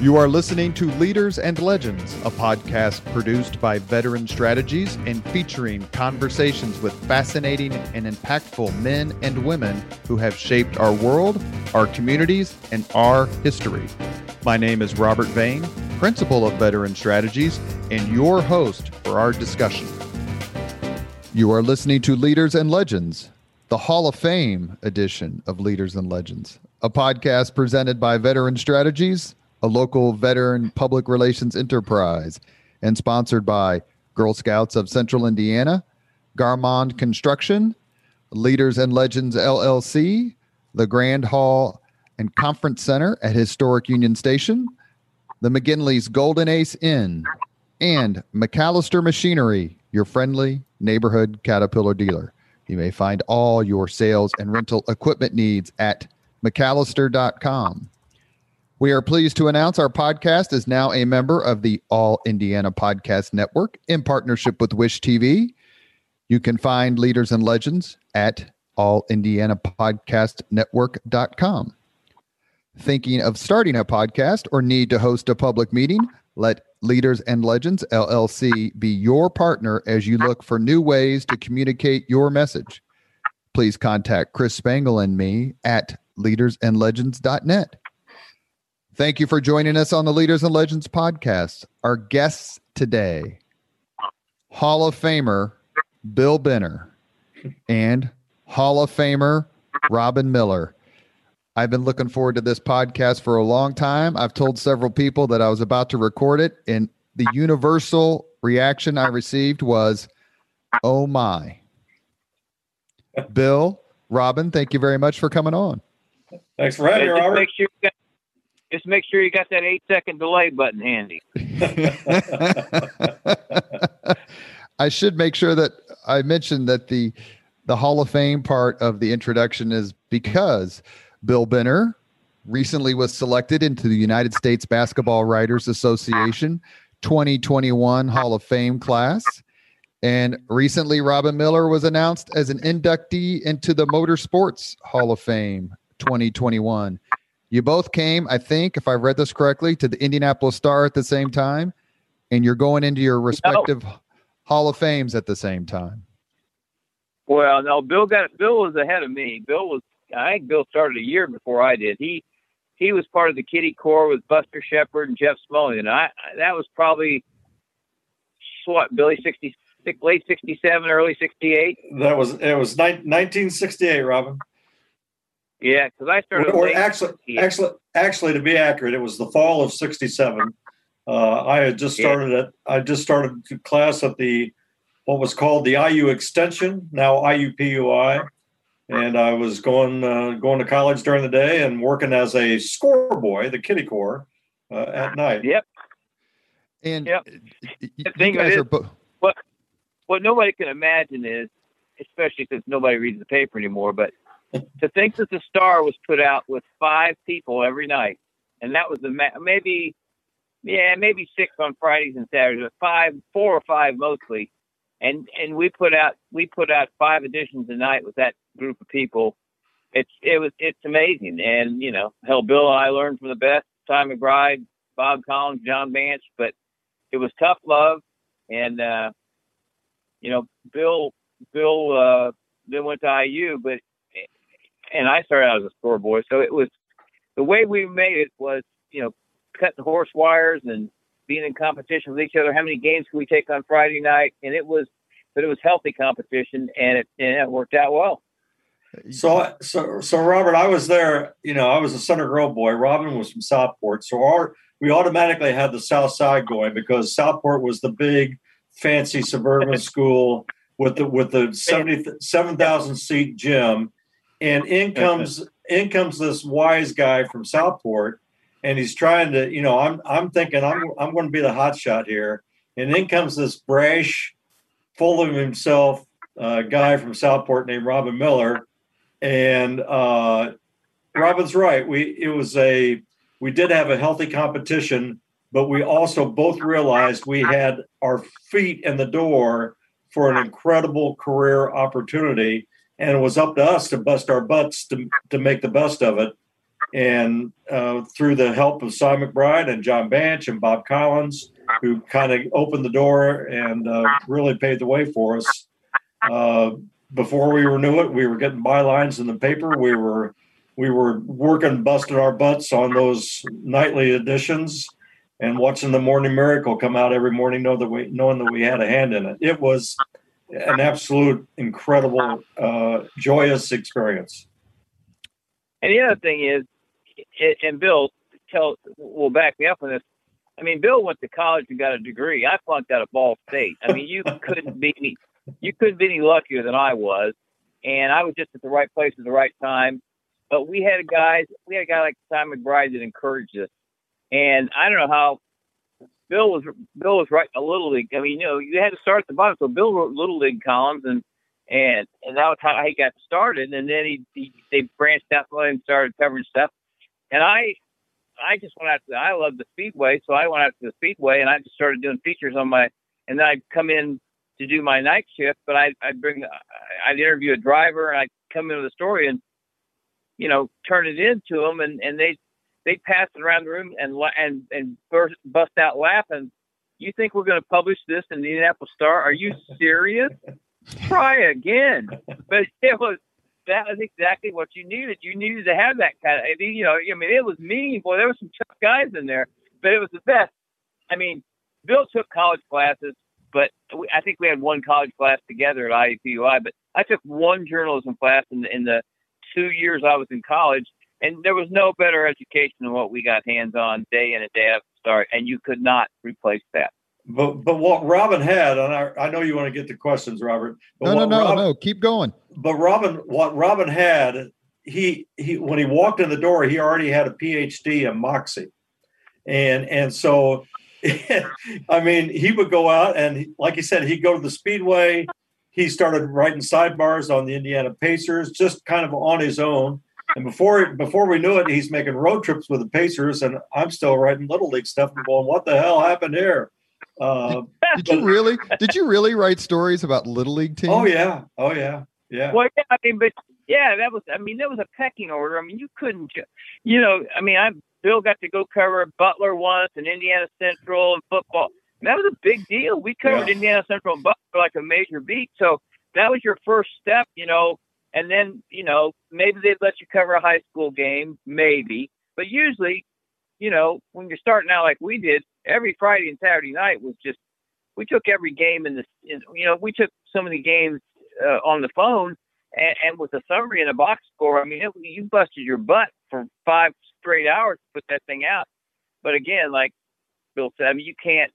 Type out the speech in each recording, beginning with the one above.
You are listening to Leaders and Legends, a podcast produced by Veteran Strategies and featuring conversations with fascinating and impactful men and women who have shaped our world, our communities, and our history. My name is Robert Vane, Principal of Veteran Strategies, and your host for our discussion. You are listening to Leaders and Legends, the Hall of Fame edition of Leaders and Legends, a podcast presented by Veteran Strategies a local veteran public relations enterprise, and sponsored by Girl Scouts of Central Indiana, Garmong Construction, Leaders and Legends LLC, the Grand Hall and Conference Center at Historic Union Station, the McGinley's Golden Ace Inn, and MacAllister Machinery, your friendly neighborhood Caterpillar dealer. You may find all your sales and rental equipment needs at MacAllister.com. We are pleased to announce our podcast is now a member of the All Indiana Podcast Network in partnership with Wish TV. You can find Leaders and Legends at allindianapodcastnetwork.com. Thinking of starting a podcast or need to host a public meeting? Let Leaders and Legends LLC be your partner as you look for new ways to communicate your message. Please contact Chris Spangle and me at leadersandlegends.net. Thank you for joining us on the Leaders and Legends podcast. Our guests today Hall of Famer Bill Benner and Hall of Famer Robin Miller. I've been looking forward to this podcast for a long time. I've told several people that I was about to record it, and the universal reaction I received was, Oh my. Bill, Robin, thank you very much for coming on. Thanks for having me, Robert. Make sure you got just make sure you got that eight second delay button handy. I should make sure that I mentioned that the the Hall of Fame part of the introduction is because Bill Benner recently was selected into the United States Basketball Writers Association 2021 Hall of Fame class. And recently, Robin Miller was announced as an inductee into the Motorsports Hall of Fame 2021. You both came, I think, if I read this correctly, to the Indianapolis Star at the same time, and you're going into your respective no. Hall of Fames at the same time. Well, no, Bill got Bill was ahead of me. Bill was, I think, Bill started a year before I did. He he was part of the Kitty Corps with Buster Shepard and Jeff Smully, and I that was probably what Billy sixty late sixty seven, early sixty eight. That was it was nineteen sixty eight, Robin. Yeah, because I started. Or, actually, actually, actually, to be accurate, it was the fall of '67. Uh, I had just started yeah. at. I just started class at the what was called the IU Extension, now IUPUI, and I was going uh, going to college during the day and working as a score boy, the Kitty Corps, uh, at night. Yep. And yep. you guys are bo- what what nobody can imagine is, especially because nobody reads the paper anymore, but to think that the Star was put out with five people every night, and that was the ma- maybe, yeah, maybe six on Fridays and Saturdays, but five, four or five mostly, and and we put out we put out five editions a night with that group of people. It's it was it's amazing, and you know, hell, Bill and I learned from the best. Ty McBride, Bob Collins, John Bansch, but it was tough love, and uh, you know, Bill Bill uh, then went to IU, but and I started out as a store boy. So it was the way we made it was, you know, cutting horse wires and being in competition with each other. How many games can we take on Friday night? And it was, but it was healthy competition, and it and it worked out well. So, so, so, Robert, I was there. You know, I was a Center Grove boy. Robin was from Southport, so our we automatically had the South Side going because Southport was the big, fancy suburban school with the with the 77,000 seat gym and in comes in comes this wise guy from Southport, and he's trying to, you know, I'm I'm thinking I'm I'm going to be the hot shot here, and in comes this brash, full of himself uh, guy from Southport named Robin Miller, and uh, Robin's right. We it was a we did have a healthy competition, but we also both realized we had our feet in the door for an incredible career opportunity and it was up to us to bust our butts to, to make the best of it. And uh, through the help of Cy McBride and John Bansch and Bob Collins, who kind of opened the door and uh, really paved the way for us. Uh, before we knew it, we were getting bylines in the paper. We were we were working, busting our butts on those nightly editions, and watching the Morning Miracle come out every morning, know that we knowing that we had a hand in it. It was an absolute incredible, uh, joyous experience. And the other thing is, and Bill tell will back me up on this. I mean, Bill went to college and got a degree. I flunked out of Ball State. I mean, you couldn't be any, you couldn't be any luckier than I was, and I was just at the right place at the right time. But we had guys, we had a guy like Cy McBride that encouraged us, and I don't know how Bill was Bill was writing a little league. I mean, you know, you had to start at the bottom. So Bill wrote little league columns, and and and that was how he got started. And then he, he they branched out and started covering stuff. And I I just went out to I love the speedway, so I went out to the speedway and I just started doing features on my. And then I'd come in to do my night shift, but I I'd bring I'd interview a driver and I'd come into the story and you know turn it into them, and and they they pass it around the room and and and burst, bust out laughing. You think we're going to publish this in the Indianapolis Star? Are you serious? Try again. But it was that was exactly what you needed. You needed to have that kind of, you know, I mean, it was mean. Boy, there were some tough guys in there, but it was the best. I mean, Bill took college classes, but we, I think we had one college class together at IUPUI. But I took one journalism class in the, in the two years I was in college, and there was no better education than what we got hands on day in and day out start, and you could not replace that. But but what Robin had, and I, I know you want to get to questions, Robert. no, no, no, Robin, no. Keep going. But Robin, what Robin had, he he when he walked in the door, he already had a PhD in Moxie, and and so, I mean, he would go out and like he said, he'd go to the Speedway. He started writing sidebars on the Indiana Pacers, just kind of on his own. And before before we knew it, he's making road trips with the Pacers, and I'm still writing little league stuff and going, "What the hell happened here?" Uh, did you really? Did you really write stories about little league teams? Oh yeah, oh yeah, yeah. Well, yeah, I mean, but yeah, that was. I mean, that was a pecking order. I mean, you couldn't, you know. I mean, I Bill got to go cover Butler once and Indiana Central and football. And that was a big deal. We covered yeah. Indiana Central and Butler like a major beat. So that was your first step, you know. And then, you know, maybe they'd let you cover a high school game, maybe. But usually, you know, when you're starting out like we did, every Friday and Saturday night was just we took every game in the in, you know we took so many games uh, on the phone and, and, with a summary and a box score. I mean, it, you busted your butt for five straight hours to put that thing out. But again, like Bill said, I mean, you can't.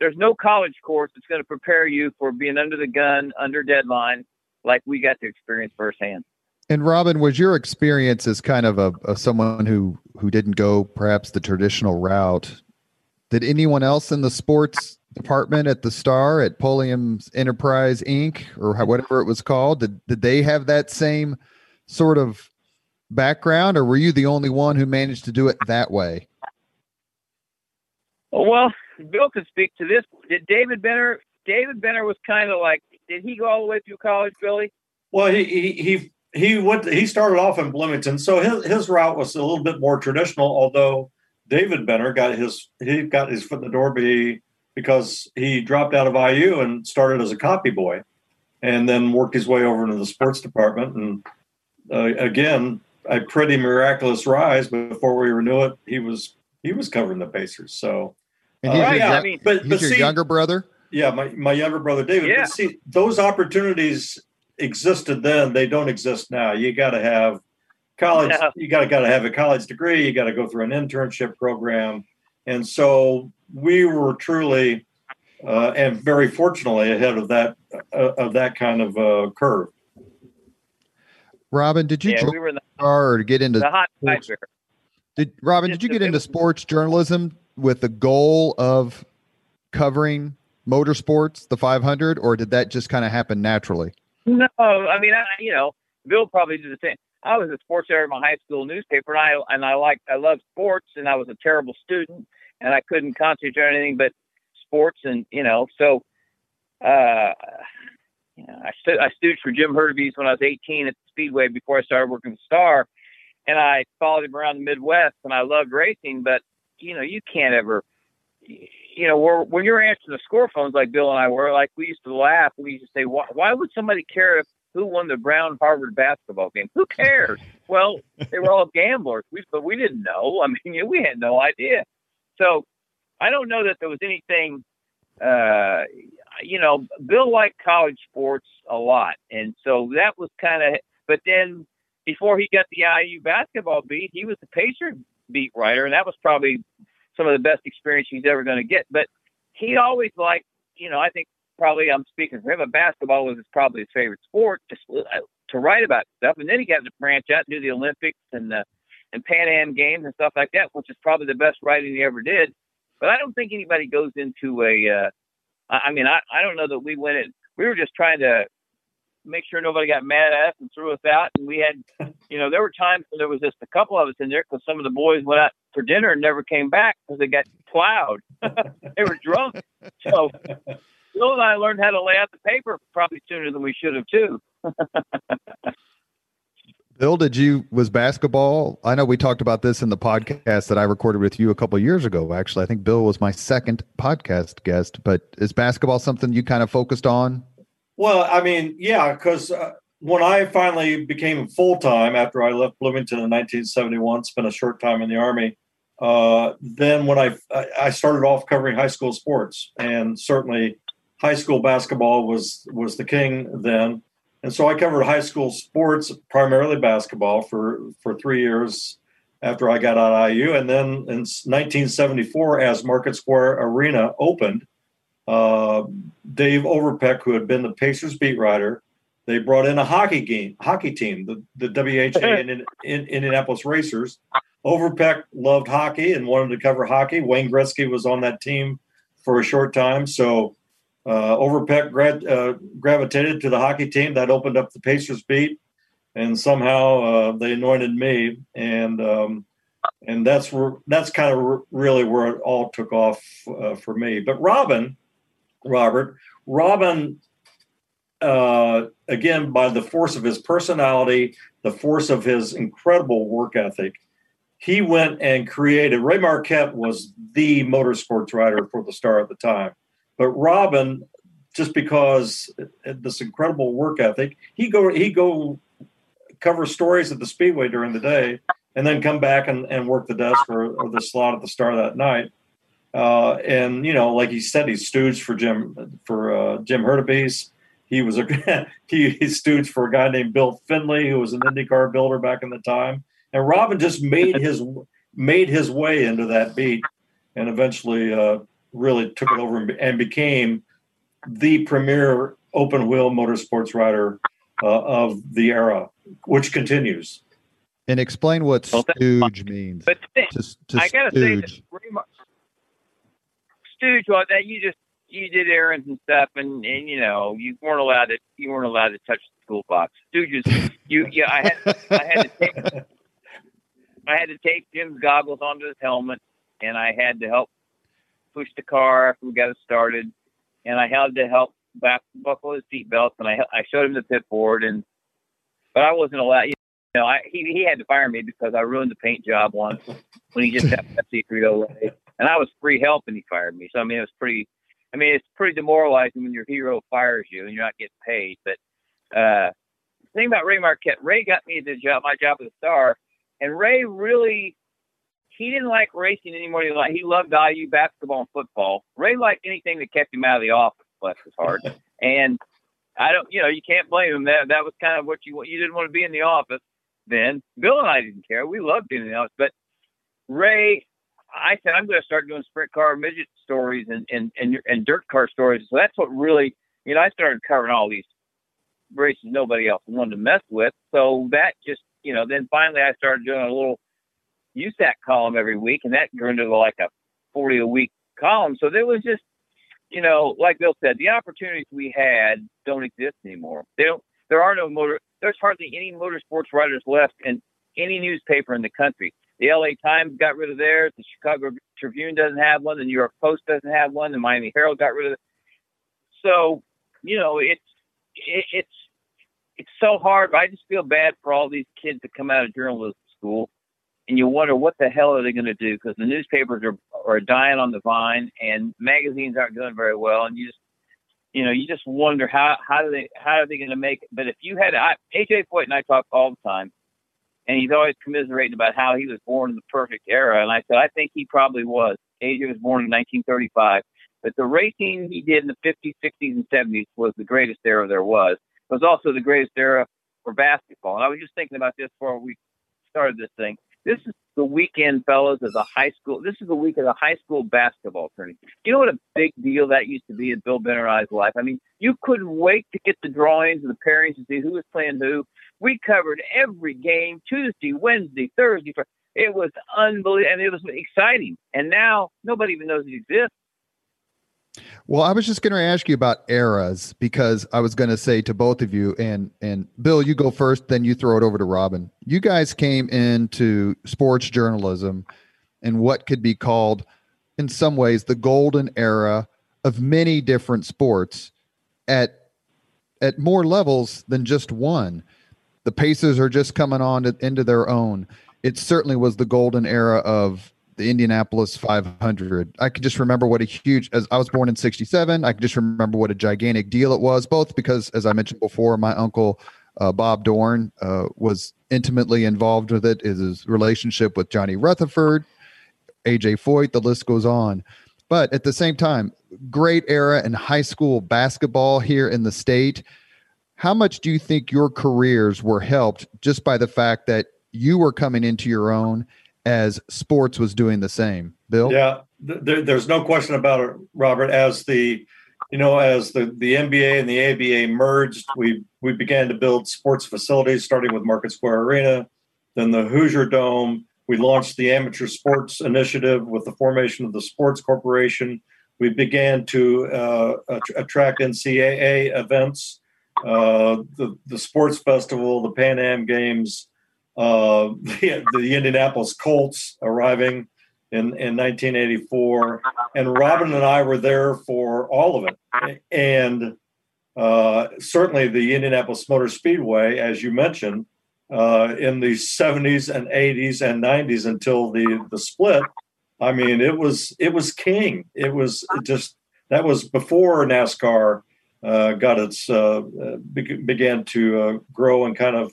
There's no college course that's going to prepare you for being under the gun, under deadline, like we got to experience firsthand. And Robin, was your experience as kind of a, a someone who who didn't go perhaps the traditional route did anyone else in the sports department at the Star at Pulliam's Enterprise Inc. or whatever it was called? Did did they have that same sort of background, or were you the only one who managed to do it that way? Well, Bill could speak to this. Did David Benner? David Benner was kind of like. Did he go all the way through college, Billy? Well, he he he, he went. He started off in Bloomington, so his his route was a little bit more traditional, although David Benner got his he got his foot in the door be, because he dropped out of IU and started as a copy boy, and then worked his way over into the sports department. And uh, again, a pretty miraculous rise. But before we knew it, he was he was covering the Pacers. So, and he's, uh, yeah, I mean, but, he's but your see, younger brother. Yeah, my, my younger brother David. Yeah. See, those opportunities existed then; they don't exist now. You got to have college yeah. you got to got to have a college degree you got to go through an internship program and so we were truly uh, and very fortunately ahead of that uh, of that kind of uh, curve robin did you yeah, we were in the, or get into the hot did robin did you get into sports journalism with the goal of covering motorsports the 500 or did that just kind of happen naturally no i mean I, you know bill probably did the same I was a sports editor in my high school newspaper, and I and I liked I loved sports, and I was a terrible student, and I couldn't concentrate on anything but sports, and you know, so uh, you know, I stu- I stood for Jim Hurtubise when I was 18 at the Speedway before I started working at Star, and I followed him around the Midwest, and I loved racing. But you know, you can't ever, you know, we're, when you're answering the score phones like Bill and I were, like we used to laugh. We used to say, why, why would somebody care if who won the Brown Harvard basketball game? Who cares? well, they were all gamblers, we, but we didn't know. I mean, we had no idea. So I don't know that there was anything. Uh, you know, Bill liked college sports a lot, and so that was kind of. But then before he got the IU basketball beat, he was the Pacer beat writer, and that was probably some of the best experience he's ever going to get. But he always liked, you know, I think probably I'm speaking for him, but basketball was probably his favorite sport to, uh, to write about stuff. And then he got to branch out and do the Olympics and the and Pan Am games and stuff like that, which is probably the best writing he ever did. But I don't think anybody goes into a. Uh, I mean, I, I don't know that we went in. We were just trying to make sure nobody got mad at us and threw us out. And we had, you know, there were times when there was just a couple of us in there because some of the boys went out for dinner and never came back because they got plowed. they were drunk. So Bill and I learned how to lay out the paper probably sooner than we should have too. Bill, did you was basketball? I know we talked about this in the podcast that I recorded with you a couple years ago. Actually, I think Bill was my second podcast guest. But is basketball something you kind of focused on? Well, I mean, yeah, because uh, when I finally became full time after I left Bloomington in 1971, spent a short time in the army. Uh, then when I I started off covering high school sports, and certainly high school basketball was was the king then and so I covered high school sports, primarily basketball, for for three years after I got out of IU. And then in 1974, as Market Square Arena opened, uh, Dave Overpeck, who had been the Pacers beat writer, they brought in a hockey game, hockey team, the, the WHA in, in, in Indianapolis Racers. Overpeck loved hockey and wanted to cover hockey. Wayne Gretzky was on that team for a short time. So uh, Overpeck grad, uh, gravitated to the hockey team that opened up the Pacers beat, and somehow uh, they anointed me, and um, and that's where that's kind of really where it all took off uh, for me. But Robin, Robert, Robin, uh, again by the force of his personality, the force of his incredible work ethic, he went and created. Ray Marquette was the motorsports writer for the Star at the time but Robin, just because this incredible work ethic, he go he go cover stories at the speedway during the day, and then come back and, and work the desk or, or the slot at the star that night. Uh, and you know, like he said, he stooged for Jim for uh, Jim Hurtubise. He was a he, he stooged for a guy named Bill Finley, who was an IndyCar builder back in the time. And Robin just made his made his way into that beat, and eventually uh, really took it over and became the premier open wheel motorsports rider uh, of the era, which continues. And explain what well, stooge means. But to, to I gotta stooge. say, that stooge. Well, that you just you did errands and stuff, and and you know you weren't allowed to you weren't allowed to touch the school box. Stooges, you yeah, I had I had to take I had to take Jim's goggles onto his helmet, and I had to help push the car after we got it started, and I had to help back buckle his seat seatbelts, and I I showed him the pit board, and but I wasn't allowed. You know, I he he had to fire me because I ruined the paint job once when he just had Pepsi Frito Lay, and I was free help, and he fired me. So I mean, it was pretty. I mean, it's pretty demoralizing when your hero fires you and you're not getting paid. But uh, the thing about Ray Marquette, Ray got me the job, my job at the Star, and Ray really he didn't like racing anymore. He like he loved IU basketball and football. Ray liked anything that kept him out of the office. Bless his heart. and I don't, you know, you can't blame him. That that was kind of what you you didn't want to be in the office. Then Bill and I didn't care. We loved being in the office, but Ray, I said I'm going to start doing sprint car midget stories and and and, and dirt car stories. So that's what really, you know, I started covering all these races nobody else wanted to mess with. So that just, you know, then finally I started doing a little USAC column every week, and that grew into like a 40 a week column. So there was just, you know, like Bill said, the opportunities we had don't exist anymore. They don't. There are no motor. There's hardly any motorsports writers left in any newspaper in the country. The LA Times got rid of theirs. The Chicago Tribune doesn't have one. The New York Post doesn't have one. The Miami Herald got rid of it. So, you know, it's it, it's it's so hard. I just feel bad for all these kids that come out of journalism school, and you wonder what the hell are they going to do because the newspapers are are dying on the vine and magazines aren't doing very well, and you just you know you just wonder how how do they how are they going to make it. But if you had I, AJ Foyt and I talk all the time, and he's always commiserating about how he was born in the perfect era, and I said I think he probably was. AJ was born in 1935. But the racing he did in the 50s, 60s, and 70s was the greatest era there was. It was also the greatest era for basketball. And I was just thinking about this before we started this thing. This is the weekend, fellas, of the high school. This is the week of the high school basketball tournament. You know what a big deal that used to be in Bill Benner I's life? I mean, you couldn't wait to get the drawings and the pairings to see who was playing who. We covered every game Tuesday, Wednesday, Thursday. It was unbelievable, and it was exciting. And now nobody even knows it exists. Well, I was just going to ask you about eras because I was going to say to both of you, and and Bill, you go first, then you throw it over to Robin. You guys came into sports journalism in what could be called, in some ways, the golden era of many different sports at at more levels than just one. The Pacers are just coming on to, into their own. It certainly was the golden era of the Indianapolis 500. I can just remember what a huge, as I was born in 67, I can just remember what a gigantic deal it was, both because, as I mentioned before, my uncle uh, Bob Dorn uh, was intimately involved with it, his relationship with Johnny Rutherford, AJ Foyt, the list goes on. But at the same time, great era in high school basketball here in the state. How much do you think your careers were helped just by the fact that you were coming into your own as sports was doing the same. Bill? Yeah, th- there's no question about it, Robert. As the you know, as the, the NBA and the ABA merged, we we began to build sports facilities, starting with Market Square Arena, then the Hoosier Dome. We launched the Amateur Sports Initiative with the formation of the Sports Corporation. We began to uh, attract NCAA events, uh, the the sports festival, the Pan Am Games, uh, the, the, Indianapolis Colts arriving in, in 1984. And Robin and I were there for all of it. And uh, certainly the Indianapolis Motor Speedway, as you mentioned, uh, in the 70s and 80s and 90s until the, the split. I mean, it was it was king. It was just that was before NASCAR uh, got its uh, be- began to uh, grow and kind of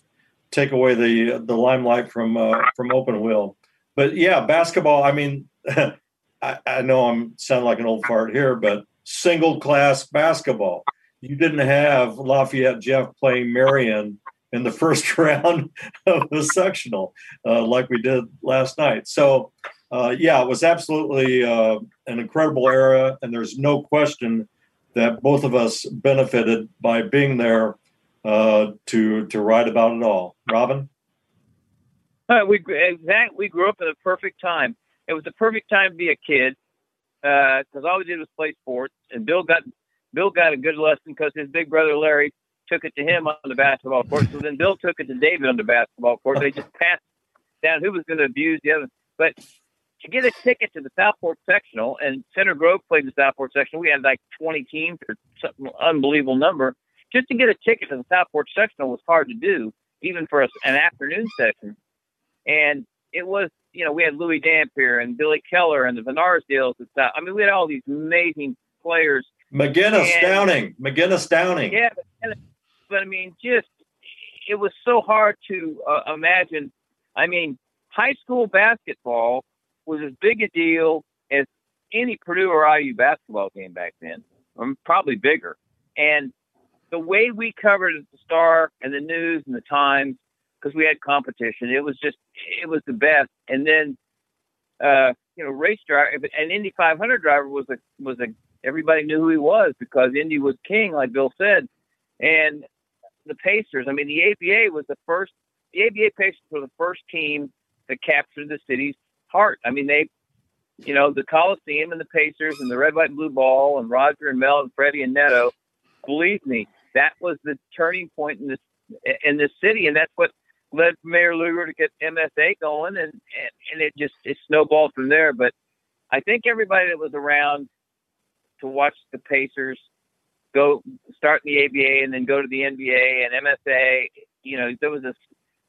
take away the the limelight from uh, from open wheel. But yeah, basketball. I mean, I, I know I'm sound like an old fart here, but single class basketball. You didn't have Lafayette Jeff playing Marion in the first round of the sectional uh, like we did last night. So uh, yeah, it was absolutely an incredible era, and there's no question that both of us benefited by being there uh, to to write about it all. Robin, uh, we exact we grew up at a perfect time. It was the perfect time to be a kid because uh, all we did was play sports. And Bill got Bill got a good lesson because his big brother Larry took it to him on the basketball court. So then Bill took it to David on the basketball court. They just passed down who was going to abuse the other. But to get a ticket to the Southport sectional, and Center Grove played the Southport sectional, we had like 20 teams or some unbelievable number just to get a ticket to the Southport sectional was hard to do, even for a, an afternoon session. And it was, you know, we had Louie Dampier and Billy Keller and the Deals. And stuff. I mean, we had all these amazing players. McGinnis and, Downing, McGinnis Downing. Yeah, but, but I mean, just it was so hard to uh, imagine. I mean, high school basketball was as big a deal as any Purdue or IU basketball game back then, um, probably bigger. And the way we covered it the Star and the News and the Times, because we had competition, it was just it was the best. And then, uh, you know, race driver, an Indy 500 driver was a was a everybody knew who he was because Indy was king, like Bill said. And the Pacers, I mean, the ABA was the first. The ABA Pacers were the first team that captured the city's heart. I mean, they you know, the Coliseum and the Pacers and the red, white, and blue ball and Roger and Mel and Freddie and Neto. Believe me, that was the turning point in this in this city, and that's what led Mayor Lugar to get MSA going, and, and and it just it snowballed from there. But I think everybody that was around to watch the Pacers go start in the ABA and then go to the NBA and MSA, you know, there was a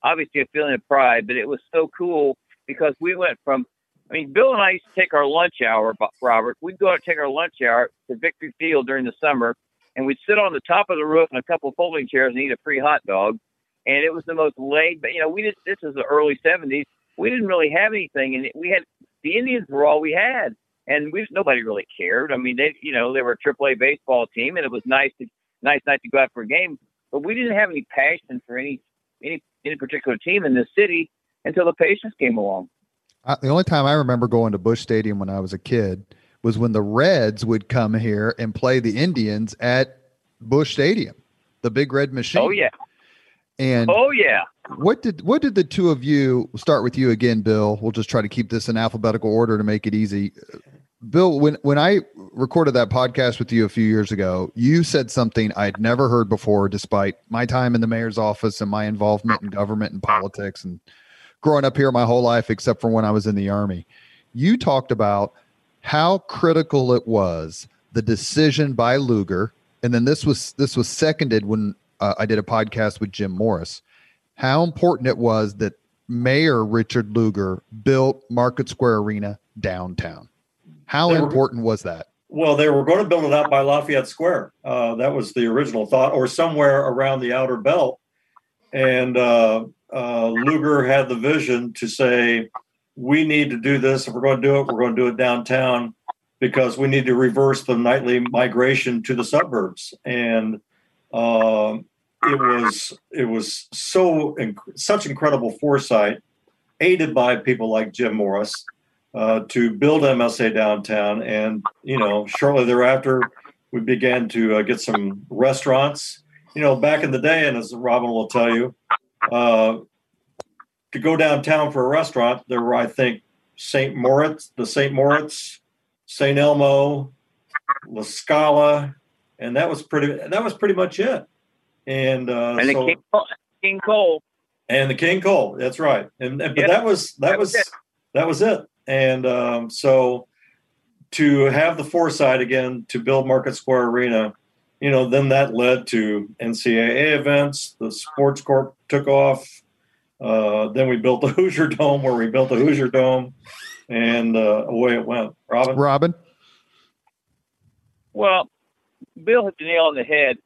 obviously a feeling of pride, but it was so cool because we went from, I mean, Bill and I used to take our lunch hour, Robert. We'd go out and take our lunch hour to Victory Field during the summer, and we'd sit on the top of the roof in a couple of folding chairs and eat a free hot dog. And it was the most laid, but you know, we did. This is the early '70s. We didn't really have anything, and we had the Indians were all we had, and we nobody really cared. I mean, they, you know, they were a AAA baseball team, and it was nice to nice night to go out for a game, but we didn't have any passion for any any any particular team in this city until the Pacers came along. Uh, the only time I remember going to Bush Stadium when I was a kid was when the Reds would come here and play the Indians at Bush Stadium, the Big Red Machine. Oh yeah. And oh yeah, what did what did the two of you start with you again, Bill? We'll just try to keep this in alphabetical order to make it easy. Bill, when when I recorded that podcast with you a few years ago, you said something I'd never heard before, despite my time in the mayor's office and my involvement in government and politics and growing up here my whole life, except for when I was in the army. You talked about how critical it was the decision by Lugar, and then this was this was seconded when uh, I did a podcast with Jim Morris. How important it was that Mayor Richard Lugar built Market Square Arena downtown how were, important was that? Well, they were going to build it out by Lafayette Square. Uh, that was the original thought, or somewhere around the outer belt. And uh, uh, Lugar had the vision to say, we need to do this. If we're going to do it, we're going to do it downtown because we need to reverse the nightly migration to the suburbs. And um, it was it was so inc- such incredible foresight, aided by people like Jim Morris uh, to build MSA downtown. And, you know, shortly thereafter, we began to uh, get some restaurants. You know, back in the day, and as Robin will tell you, uh, to go downtown for a restaurant, there were, I think, St. Moritz, the St. Moritz, St. Elmo, La Scala, and that was pretty. That was pretty much it. And, uh, and so, King, King, Cole, and the King Cole. That's right. And, and but that was that, that was, was that was it. And um, so to have the foresight again to build Market Square Arena, you know, then that led to NCAA events. The Sports Corp took off. Uh, then we built the Hoosier Dome, where we built the Hoosier Dome, and uh, away it went. Robin. Robin. Well, Bill hit the nail on the head.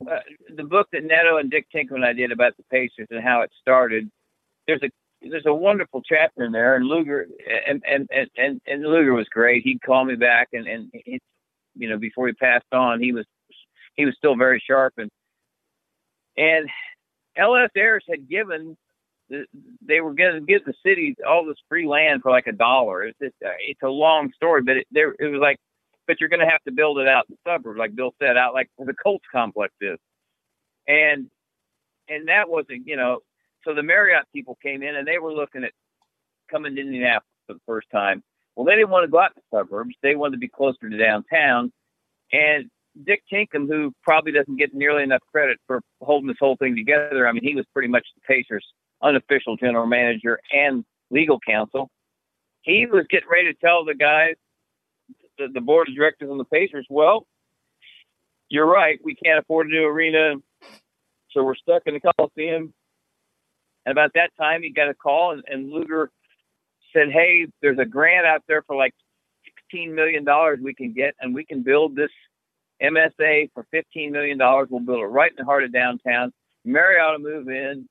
Uh, the book that Neto and Dick Tinkham and I did about the Pacers and how it started. There's a there's a wonderful chapter in there, and Lugar and and and and Lugar was great. He'd call me back, and and he, you know before he passed on, he was he was still very sharp, and and LS Ayres had given the, they were going to give the city all this free land for like a dollar. It's just, uh, it's a long story, but it, there it was like, but you're going to have to build it out in the suburbs, like Bill said, out like where the Colts complex is, and and that wasn't you know so the Marriott people came in and they were looking at coming to Indianapolis for the first time. Well, they didn't want to go out to the suburbs. They wanted to be closer to downtown. And Dick Tinkham, who probably doesn't get nearly enough credit for holding this whole thing together, I mean, he was pretty much the Pacers' unofficial general manager and legal counsel. He was getting ready to tell the guys, the, the board of directors on the Pacers, well, you're right. We can't afford a new arena. So we're stuck in the Coliseum. And about that time, he got a call, and, and Lugar said, "Hey, there's a grant out there for like 16 million dollars we can get, and we can build this MSA for 15 million dollars. We'll build it right in the heart of downtown. Marriott will move in,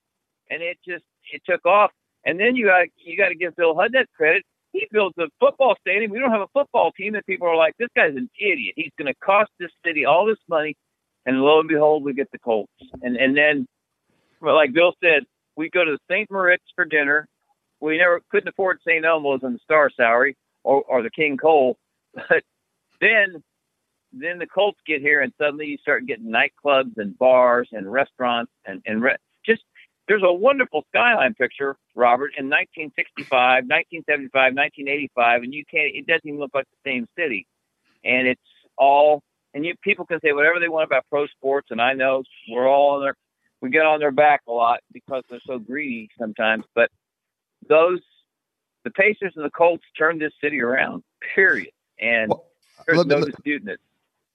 and it just it took off. And then you got you got to give Bill Hudnut credit. He builds a football stadium. We don't have a football team, and people are like, "This guy's an idiot. He's going to cost this city all this money." And lo and behold, we get the Colts. And and then, like Bill said, we go to the St. Moritz for dinner. We never couldn't afford St. Elmo's and the Star Salary or, or the King Cole, but then then the Colts get here and suddenly you start getting nightclubs and bars and restaurants and and re- just there's a wonderful skyline picture, Robert, in 1965, 1975, 1985, and you can't it doesn't even look like the same city, and it's all and you people can say whatever they want about pro sports, and I know we're all on their we get on their back a lot because they're so greedy sometimes. But those, the Pacers and the Colts turned this city around. Period. And well, there's no disputing it.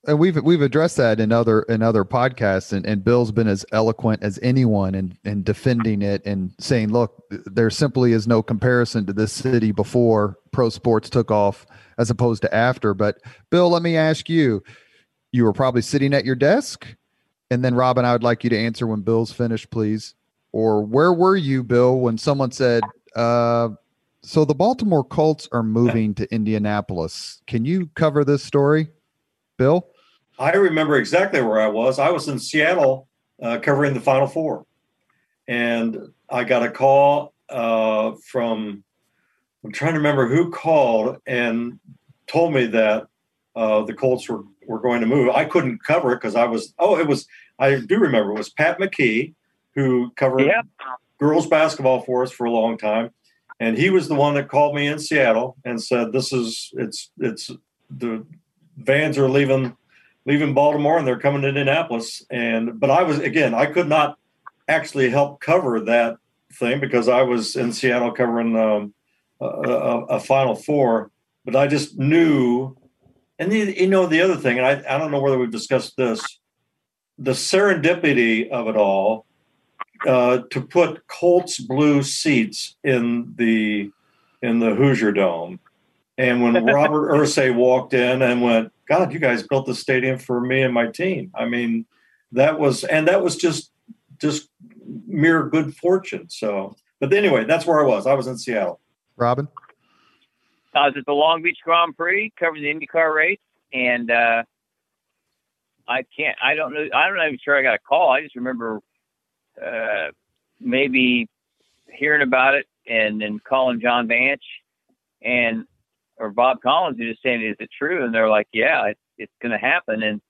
And we've we've addressed that in other in other podcasts and, and bill's been as eloquent as anyone in in defending it and saying look there simply is no comparison to this city before pro sports took off as opposed to after. But bill let me ask you you were probably sitting at your desk and then robin i would like you to answer when bill's finished please. Or where were you bill when someone said uh so the baltimore colts are moving to indianapolis. Can you cover this story bill I remember exactly where I was. I was in Seattle uh, covering the Final Four, and I got a call uh, from. I'm trying to remember who called and told me that uh, the Colts were were going to move. I couldn't cover it because I was. Oh, it was. I do remember it was Pat McKee who covered yep. girls basketball for us for a long time, and he was the one that called me in Seattle and said, "This is it's it's the vans are leaving." leaving Baltimore and they're coming to Indianapolis. And but I was again, I could not actually help cover that thing because I was in Seattle covering um, a, a, a, Final Four. But I just knew, and the, you know the other thing, and I, I don't know whether we've discussed this, the serendipity of it all. Uh, to put Colts blue seats in the in the Hoosier Dome, and when Robert Irsay walked in and went, God, you guys built the stadium for me and my team. I mean, that was, and that was just, just mere good fortune. So, but anyway, that's where I was. I was in Seattle. Robin? I was at the Long Beach Grand Prix covering the IndyCar race. And, uh, I can't, I don't know, I'm not even sure I got a call. I just remember, uh, maybe hearing about it and then calling John Bansch and or Bob Collins is just saying, "Is it true?" And they're like, "Yeah, it's, it's going to happen." And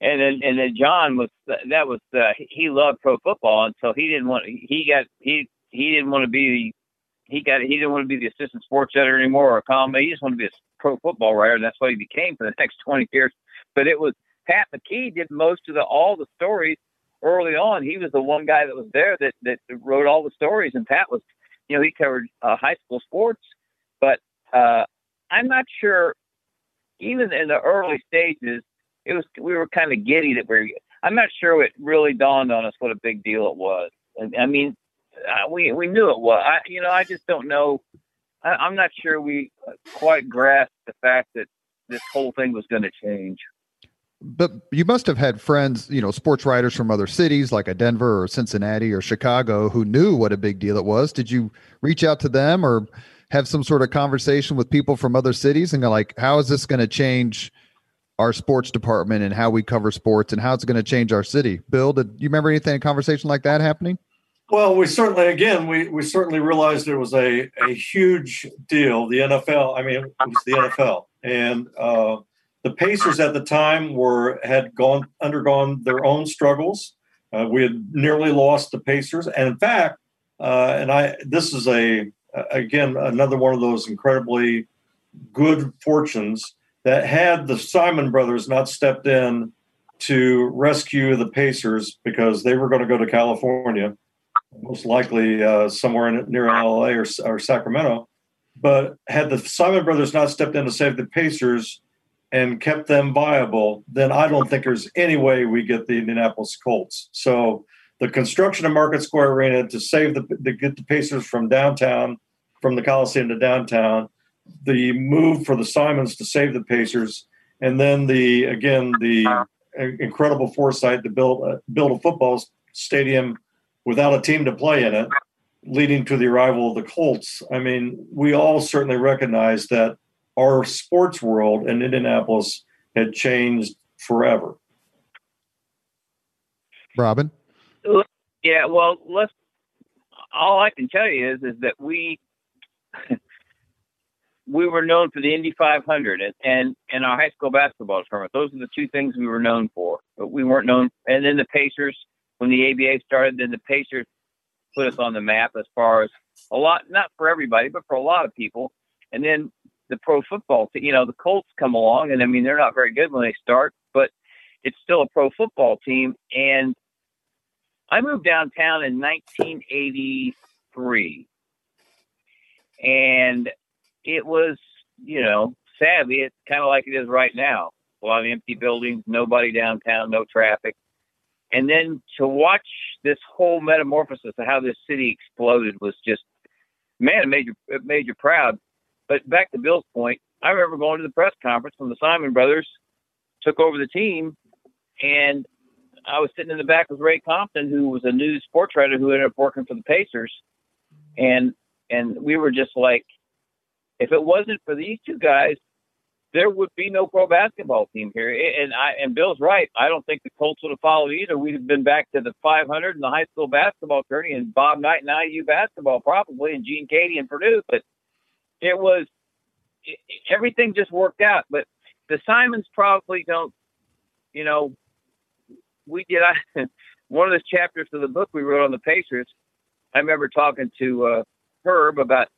and then and then John was that was uh, he loved pro football, and so he didn't want he got he he didn't want to be he got he didn't want to be the assistant sports editor anymore or a comment. He just wanted to be a pro football writer, and that's what he became for the next twenty years. But it was Pat McKee did most of the all the stories early on. He was the one guy that was there that that wrote all the stories, and Pat was you know he covered uh, high school sports, but uh, I'm not sure. Even in the early stages, it was we were kind of giddy that we're. I'm not sure it really dawned on us what a big deal it was. I mean, uh, we we knew it was. I, you know, I just don't know. I, I'm not sure we quite grasped the fact that this whole thing was going to change. But you must have had friends, you know, sports writers from other cities like a Denver or Cincinnati or Chicago who knew what a big deal it was. Did you reach out to them or have some sort of conversation with people from other cities and go like, how is this going to change our sports department and how we cover sports and how it's going to change our city? Bill, did you remember anything, a conversation like that happening? Well, we certainly, again, we, we certainly realized it was a, a huge deal. The NFL, I mean, it was the NFL. And uh, the Pacers at the time were had gone undergone their own struggles. Uh, we had nearly lost the Pacers, and in fact, uh, and I this is a again, another one of those incredibly good fortunes that had the Simon brothers not stepped in to rescue the Pacers because they were going to go to California, most likely uh, somewhere in, near LA or, or Sacramento. But had the Simon brothers not stepped in to save the Pacers and kept them viable, then I don't think there's any way we get the Indianapolis Colts. So the construction of Market Square Arena to save the to get the Pacers from downtown from the Coliseum to downtown, the move for the Simons to save the Pacers, and then the again the incredible foresight to build a, build a football stadium without a team to play in it, leading to the arrival of the Colts. I mean, we all certainly recognize that our sports world in Indianapolis had changed forever. Robin. Yeah, well, let's. All I can tell you is is that we we were known for the Indy 500 and, and, and our high school basketball tournament. Those are the two things we were known for. But we weren't known. And then the Pacers, when the ABA started, then the Pacers put us on the map as far as a lot, not for everybody, but for a lot of people. And then the pro football, team, you know, the Colts come along, and I mean, they're not very good when they start, but it's still a pro football team. And I moved downtown in 1983 and it was you know savvy it's kind of like it is right now a lot of empty buildings, nobody downtown, no traffic. And then to watch this whole metamorphosis of how this city exploded was just, man, it made you, it made you proud. But back to Bill's point, I remember going to the press conference when the Simon brothers took over the team, and I was sitting in the back with Ray Compton, who was a news sports writer who ended up working for the Pacers, and and we were just like, if it wasn't for these two guys, there would be no pro basketball team here. And I and Bill's right. I don't think the Colts would have followed either. We'd have been back to the 500 in the high school basketball tourney and Bob Knight and IU basketball probably, and Gene Keady and Purdue. But it was it, everything just worked out. But the Simons probably don't. You know, we did. I one of the chapters of the book we wrote on the Pacers. I remember talking to uh, Herb about.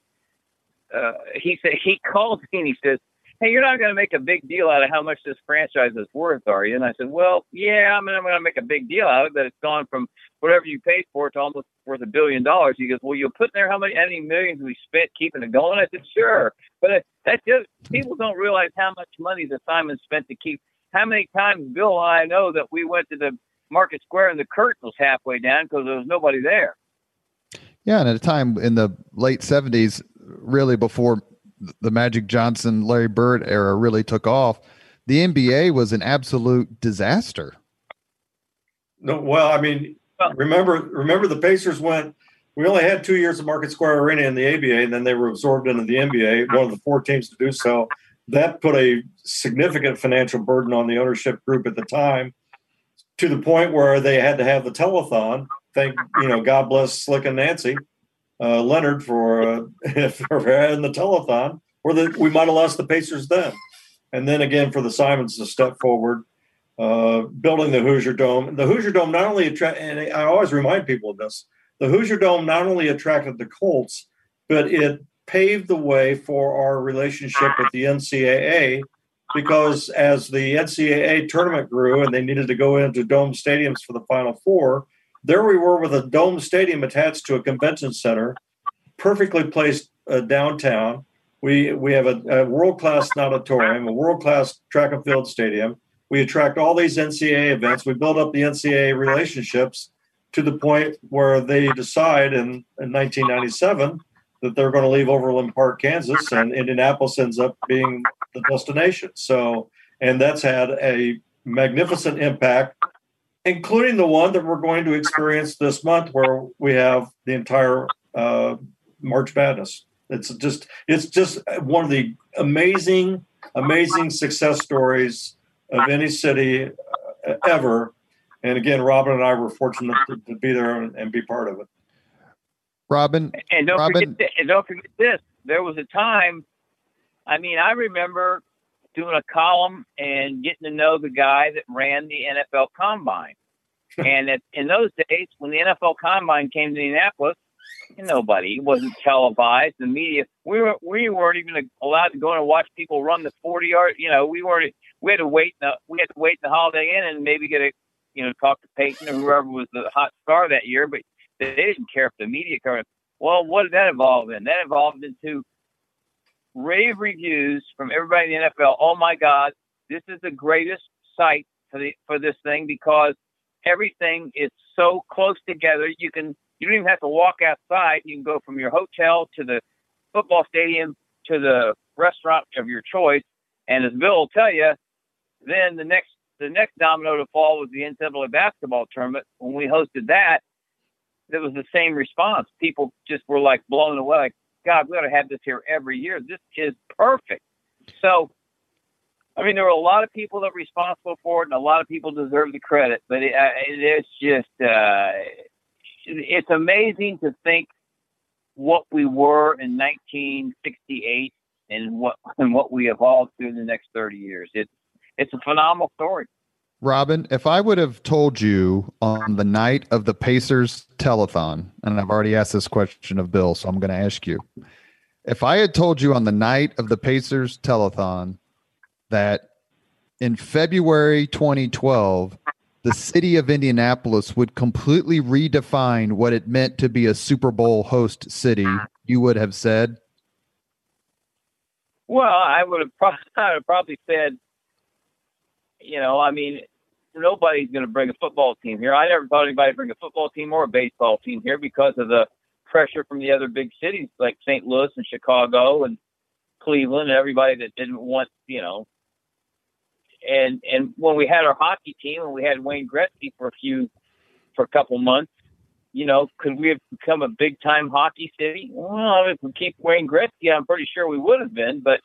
Uh, he said he called me and he says hey, you're not going to make a big deal out of how much this franchise is worth, are you? And I said, well, yeah, I mean, I'm going to make a big deal out of it that it's gone from whatever you paid for it to almost worth a billion dollars. He goes, well, you'll put in there how many, how many millions we spent keeping it going? I said, sure. But uh, that's just, people don't realize how much money the Simon spent to keep. How many times Bill and I know that we went to the Market Square and the curtain was halfway down because there was nobody there. Yeah, and at a time in the late '70s, really before the Magic Johnson, Larry Bird era really took off, the NBA was an absolute disaster. No, well, I mean, remember, remember the Pacers went. We only had two years of Market Square Arena in the ABA, and then they were absorbed into the NBA. One of the four teams to do so. That put a significant financial burden on the ownership group at the time, to the point where they had to have the telethon. Thank you know, God bless Slick and Nancy uh, Leonard for uh, for having the telethon, or that we might have lost the Pacers then. And then again for the Simons to step forward, uh, building the Hoosier Dome. The Hoosier Dome not only attract, and I always remind people of this. The Hoosier Dome not only attracted the Colts, but it paved the way for our relationship with the NCAA because as the NCAA tournament grew and they needed to go into dome stadiums for the Final Four, there we were with a dome stadium attached to a convention center, perfectly placed uh, downtown. We we have a, a world class auditorium, a world class track and field stadium. We attract all these NCAA events. We build up the NCAA relationships to the point where they decide in, in 1997 that they're going to leave Overland Park, Kansas, and Indianapolis ends up being the destination. So, and that's had a magnificent impact including the one that we're going to experience this month, where we have the entire uh, March Madness. It's just it's just one of the amazing, amazing success stories of any city uh, ever. And again, Robin and I were fortunate to, to be there and, and, be part of it. Robin, and don't Robin, forget, and don't forget this. There was a time. I mean, I remember doing a column and getting to know the guy that ran the NFL Combine. And in those days, when the NFL Combine came to Indianapolis, nobody it wasn't televised. The media we were we weren't even allowed to go and watch people run the forty yard. You know, we weren't. We had to wait. The, we had to wait in the Holiday Inn and maybe get a you know talk to Peyton or whoever was the hot star that year. But they didn't care if the media covered. Well, what did that evolve in? That evolved into rave reviews from everybody in the NFL. Oh my God, this is the greatest site for the for this thing because everything is so close together. You can you don't even have to walk outside. You can go from your hotel to the football stadium to the restaurant of your choice. And as Bill will tell you, then the next the next domino to fall was the NCAA basketball tournament. When we hosted that, it was the same response. People just were like blown away, like, God, we ought to have this here every year. This is perfect. So, I mean, there were a lot of people that were responsible for it, and a lot of people deserve the credit. But it, uh, it's just, uh, it's amazing to think what we were in 1968 and what and what we evolved through the next 30 years. It's it's a phenomenal story. Robin, if I would have told you on the night of the Pacers telethon, and I've already asked this question of Bill, so I'm going to ask you. If I had told you on the night of the Pacers telethon that in February 2012, the city of Indianapolis would completely redefine what it meant to be a Super Bowl host city, you would have said? Well, I would have, pro- I would have probably said you know, I mean, nobody's going to bring a football team here. I never thought anybody would bring a football team or a baseball team here because of the pressure from the other big cities like St. Louis and Chicago and Cleveland. and Everybody that didn't want, you know, and and when we had our hockey team and we had Wayne Gretzky for a few for a couple months, you know, could we have become a big time hockey city? Well, if we keep Wayne Gretzky, I'm pretty sure we would have been. But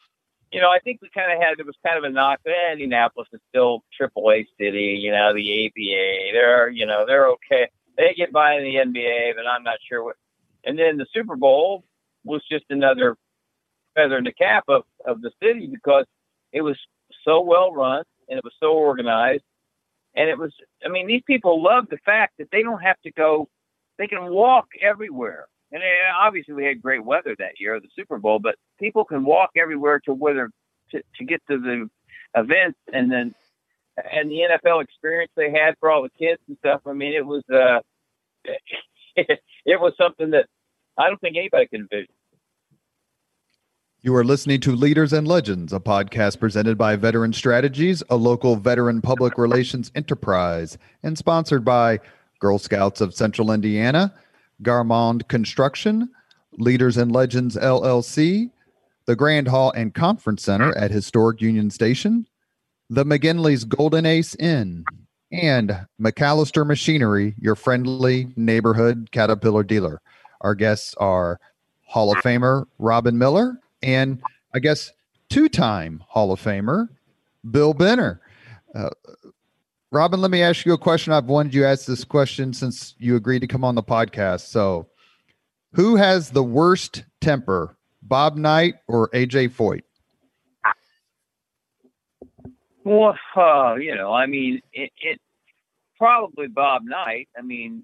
you know, I think we kind of had it was kind of a knock. Eh, Indianapolis is still AAA city. You know, the ABA, they're you know they're okay. They get by in the NBA, but I'm not sure what. And then the Super Bowl was just another feather in the cap of, of the city because it was so well run and it was so organized. And it was, I mean, these people love the fact that they don't have to go they can walk everywhere. And obviously, we had great weather that year, the Super Bowl, but people can walk everywhere to whether to, to get to the events and then and the NFL experience they had for all the kids and stuff. I mean, it was uh, it, it was something that I don't think anybody can envision. You are listening to Leaders and Legends, a podcast presented by Veteran Strategies, a local veteran public relations enterprise, and sponsored by Girl Scouts of Central Indiana, Garmong Construction, Leaders and Legends LLC, the Grand Hall and Conference Center at Historic Union Station, the McGinley's Golden Ace Inn, and MacAllister Machinery, your friendly neighborhood Caterpillar dealer. Our guests are Hall of Famer Robin Miller and I guess two time Hall of Famer Bill Benner. Uh, Robin, let me ask you a question. I've wanted you ask this question since you agreed to come on the podcast. So, who has the worst temper, Bob Knight or AJ Foyt? Well, uh, you know, I mean, it, it probably Bob Knight. I mean,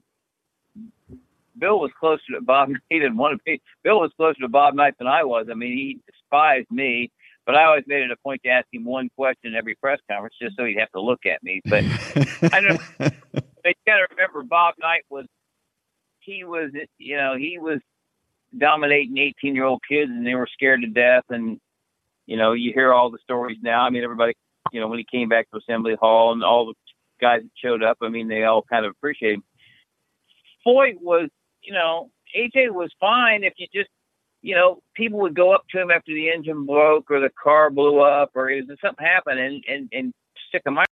Bill was closer to Bob. He didn't want to be. Bill was closer to Bob Knight than I was. I mean, he despised me but I always made it a point to ask him one question every press conference just so he'd have to look at me. But I don't. But you got to remember, Bob Knight was he was you know he was dominating 18 year old kids and they were scared to death and you know you hear all the stories now. I mean everybody you know when he came back to Assembly Hall and all the guys that showed up. I mean they all kind of appreciated him. Foyt was you know AJ was fine if you just you know, people would go up to him after the engine broke or the car blew up or something happened and, and, and stick a mic.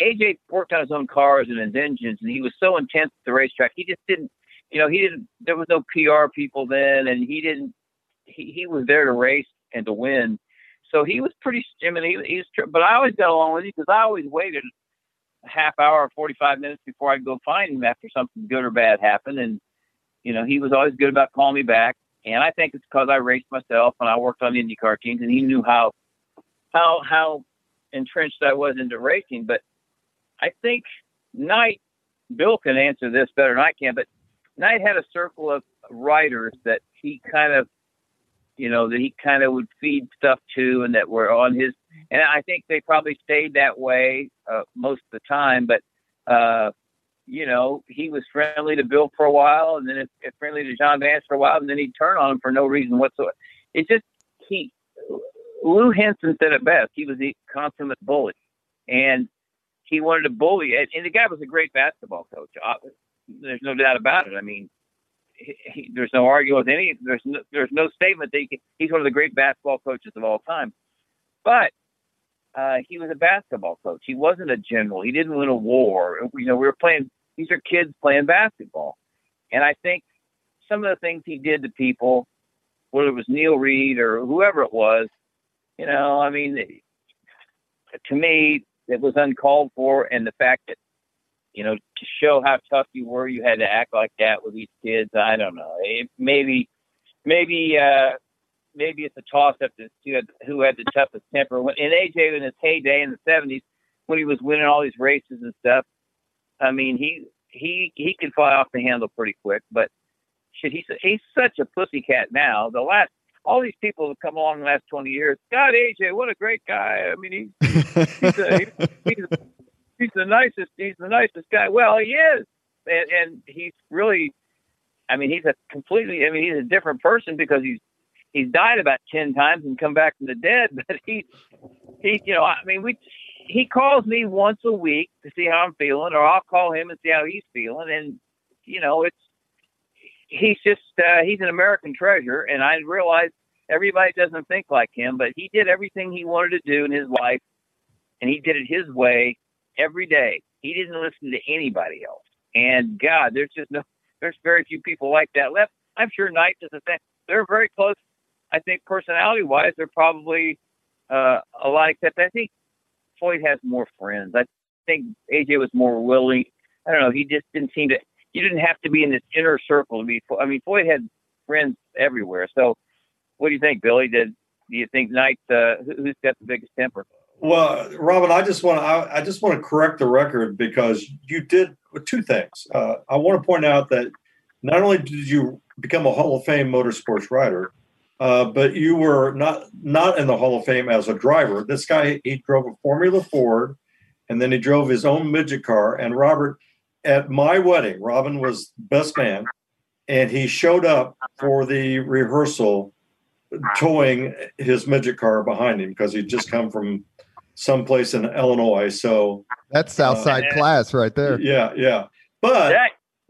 AJ worked on his own cars and his engines, and he was so intense at the racetrack. He just didn't, you know, he didn't. There was no PR people then, and he didn't. He, he was there to race and to win, so he was pretty. I mean, he, he was. But I always got along with him because I always waited half hour or forty five minutes before I'd go find him after something good or bad happened, and you know, he was always good about calling me back. And I think it's because I raced myself and I worked on the IndyCar teams and he knew how, how, how entrenched I was into racing. But I think Knight, Bill can answer this better than I can, but Knight had a circle of writers that he kind of, you know, that he kind of would feed stuff to and that were on his, and I think they probably stayed that way uh, most of the time. But, uh, you know, he was friendly to Bill for a while, and then it, it friendly to John Bansch for a while, and then he'd turn on him for no reason whatsoever. It's just he. Lou Henson said it best. He was the consummate bully, and he wanted to bully. And, and the guy was a great basketball coach. There's no doubt about it. I mean, he, he, there's no arguing with any. There's no, there's no statement that he can, he's one of the great basketball coaches of all time. But uh, he was a basketball coach. He wasn't a general. He didn't win a war. You know, we were playing these are kids playing basketball. And I think some of the things he did to people, whether it was Neil Reed or whoever it was, you know, I mean, to me, it was uncalled for. And the fact that, you know, to show how tough you were, you had to act like that with these kids. I don't know. It, maybe, maybe, uh, maybe it's a toss up to see who had the toughest temper. When, in AJ in his heyday in the 70s, when he was winning all these races and stuff, I mean, he he he can fly off the handle pretty quick, but shit, he's he's such a pussycat now. The last all these people have come along the last twenty years. God, AJ, what a great guy. I mean, he, he's a, he's a, he's the nicest he's the nicest guy. Well, he is, and, and he's really. I mean, he's a completely. I mean, he's a different person because he's he's died about ten times and come back from the dead, but he he, you know, I mean, we he calls me once a week to see how I'm feeling, or I'll call him and see how he's feeling, and you know, it's he's just uh, he's an American treasure, and I realize everybody doesn't think like him, but he did everything he wanted to do in his life, and he did it his way every day. He didn't listen to anybody else, and God, there's just no, there's very few people like that left. I'm sure Knight does the same. They're very close. I think personality wise, they're probably uh, a lot. Except I think Foyt has more friends. I think AJ was more willing. I don't know. He just didn't seem to. You didn't have to be in this inner circle to be. I mean, Foyt had friends everywhere. So, what do you think, Billy? Did do you think Knight? Uh, who's got the biggest temper? Well, Robin, I just want to I, I, just want to correct the record because you did two things. Uh, I want to point out that not only did you become a Hall of Fame motorsports rider, uh, but you were not not in the Hall of Fame as a driver. This guy he drove a Formula Ford, and then he drove his own midget car. And Robert, at my wedding, Robin was best man, and he showed up for the rehearsal, towing his midget car behind him because he'd just come from someplace in Illinois. So that's Southside uh, class right there. Yeah, yeah. But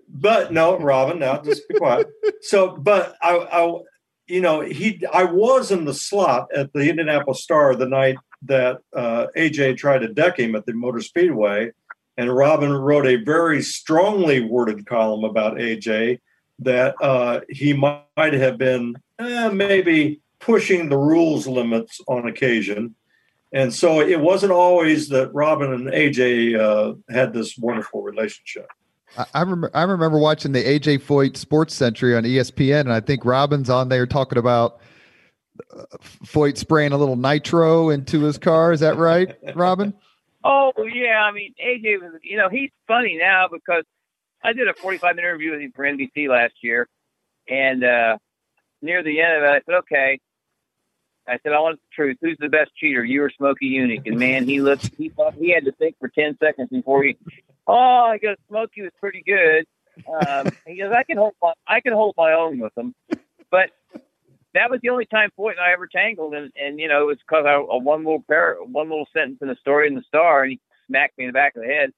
but no, Robin, now just be quiet. So, but I, I you know, he I was in the slot at the Indianapolis Star the night that uh, AJ tried to deck him at the Motor Speedway, and Robin wrote a very strongly worded column about AJ that uh, he might have been eh, maybe pushing the rules limits on occasion. And so it wasn't always that Robin and AJ uh, had this wonderful relationship. I, remember I remember watching the AJ Foyt Sports Century on ESPN, and I think Robin's on there talking about uh, Foyt spraying a little nitro into his car. Is that right, Robin? Oh yeah, I mean AJ was you know he's funny now because I did a 45 minute interview with him for NBC last year, and uh, near the end of it, I said, okay. I said, I want the truth. Who's the best cheater, you or Smokey Yunick? And man, he looked. He thought he had to think for 10 seconds before he Oh, I guess Smokey was pretty good. Um, he goes, I can hold my, I can hold my own with him, but that was the only time Foyt and I ever tangled, and and you know it was because I one little pair, one little sentence in the story in the Star, and he smacked me in the back of the head.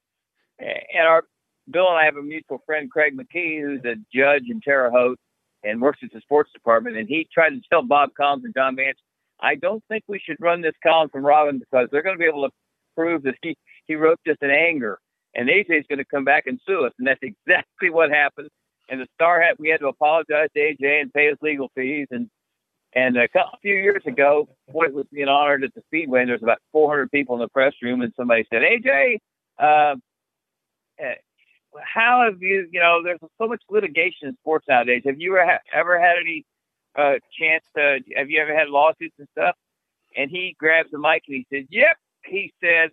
And our Bill and I have a mutual friend, Craig McKee, who's a judge in Terre Haute and works at the sports department, and he tried to tell Bob Collins and John Bansch, I don't think we should run this column from Robin because they're going to be able to prove that he he wrote this in anger and AJ is going to come back and sue us. And that's exactly what happened. And the Star had we had to apologize to AJ and pay his legal fees. And and a, couple, few years ago, Foyt was being honored at the Speedway, and there's about 400 people in the press room, and somebody said, AJ, uh, eh, how have you, you know, there's so much litigation in sports nowadays. Have you ever had any uh, chance to, have you ever had lawsuits and stuff? And he grabs the mic and he says, Yep. He says,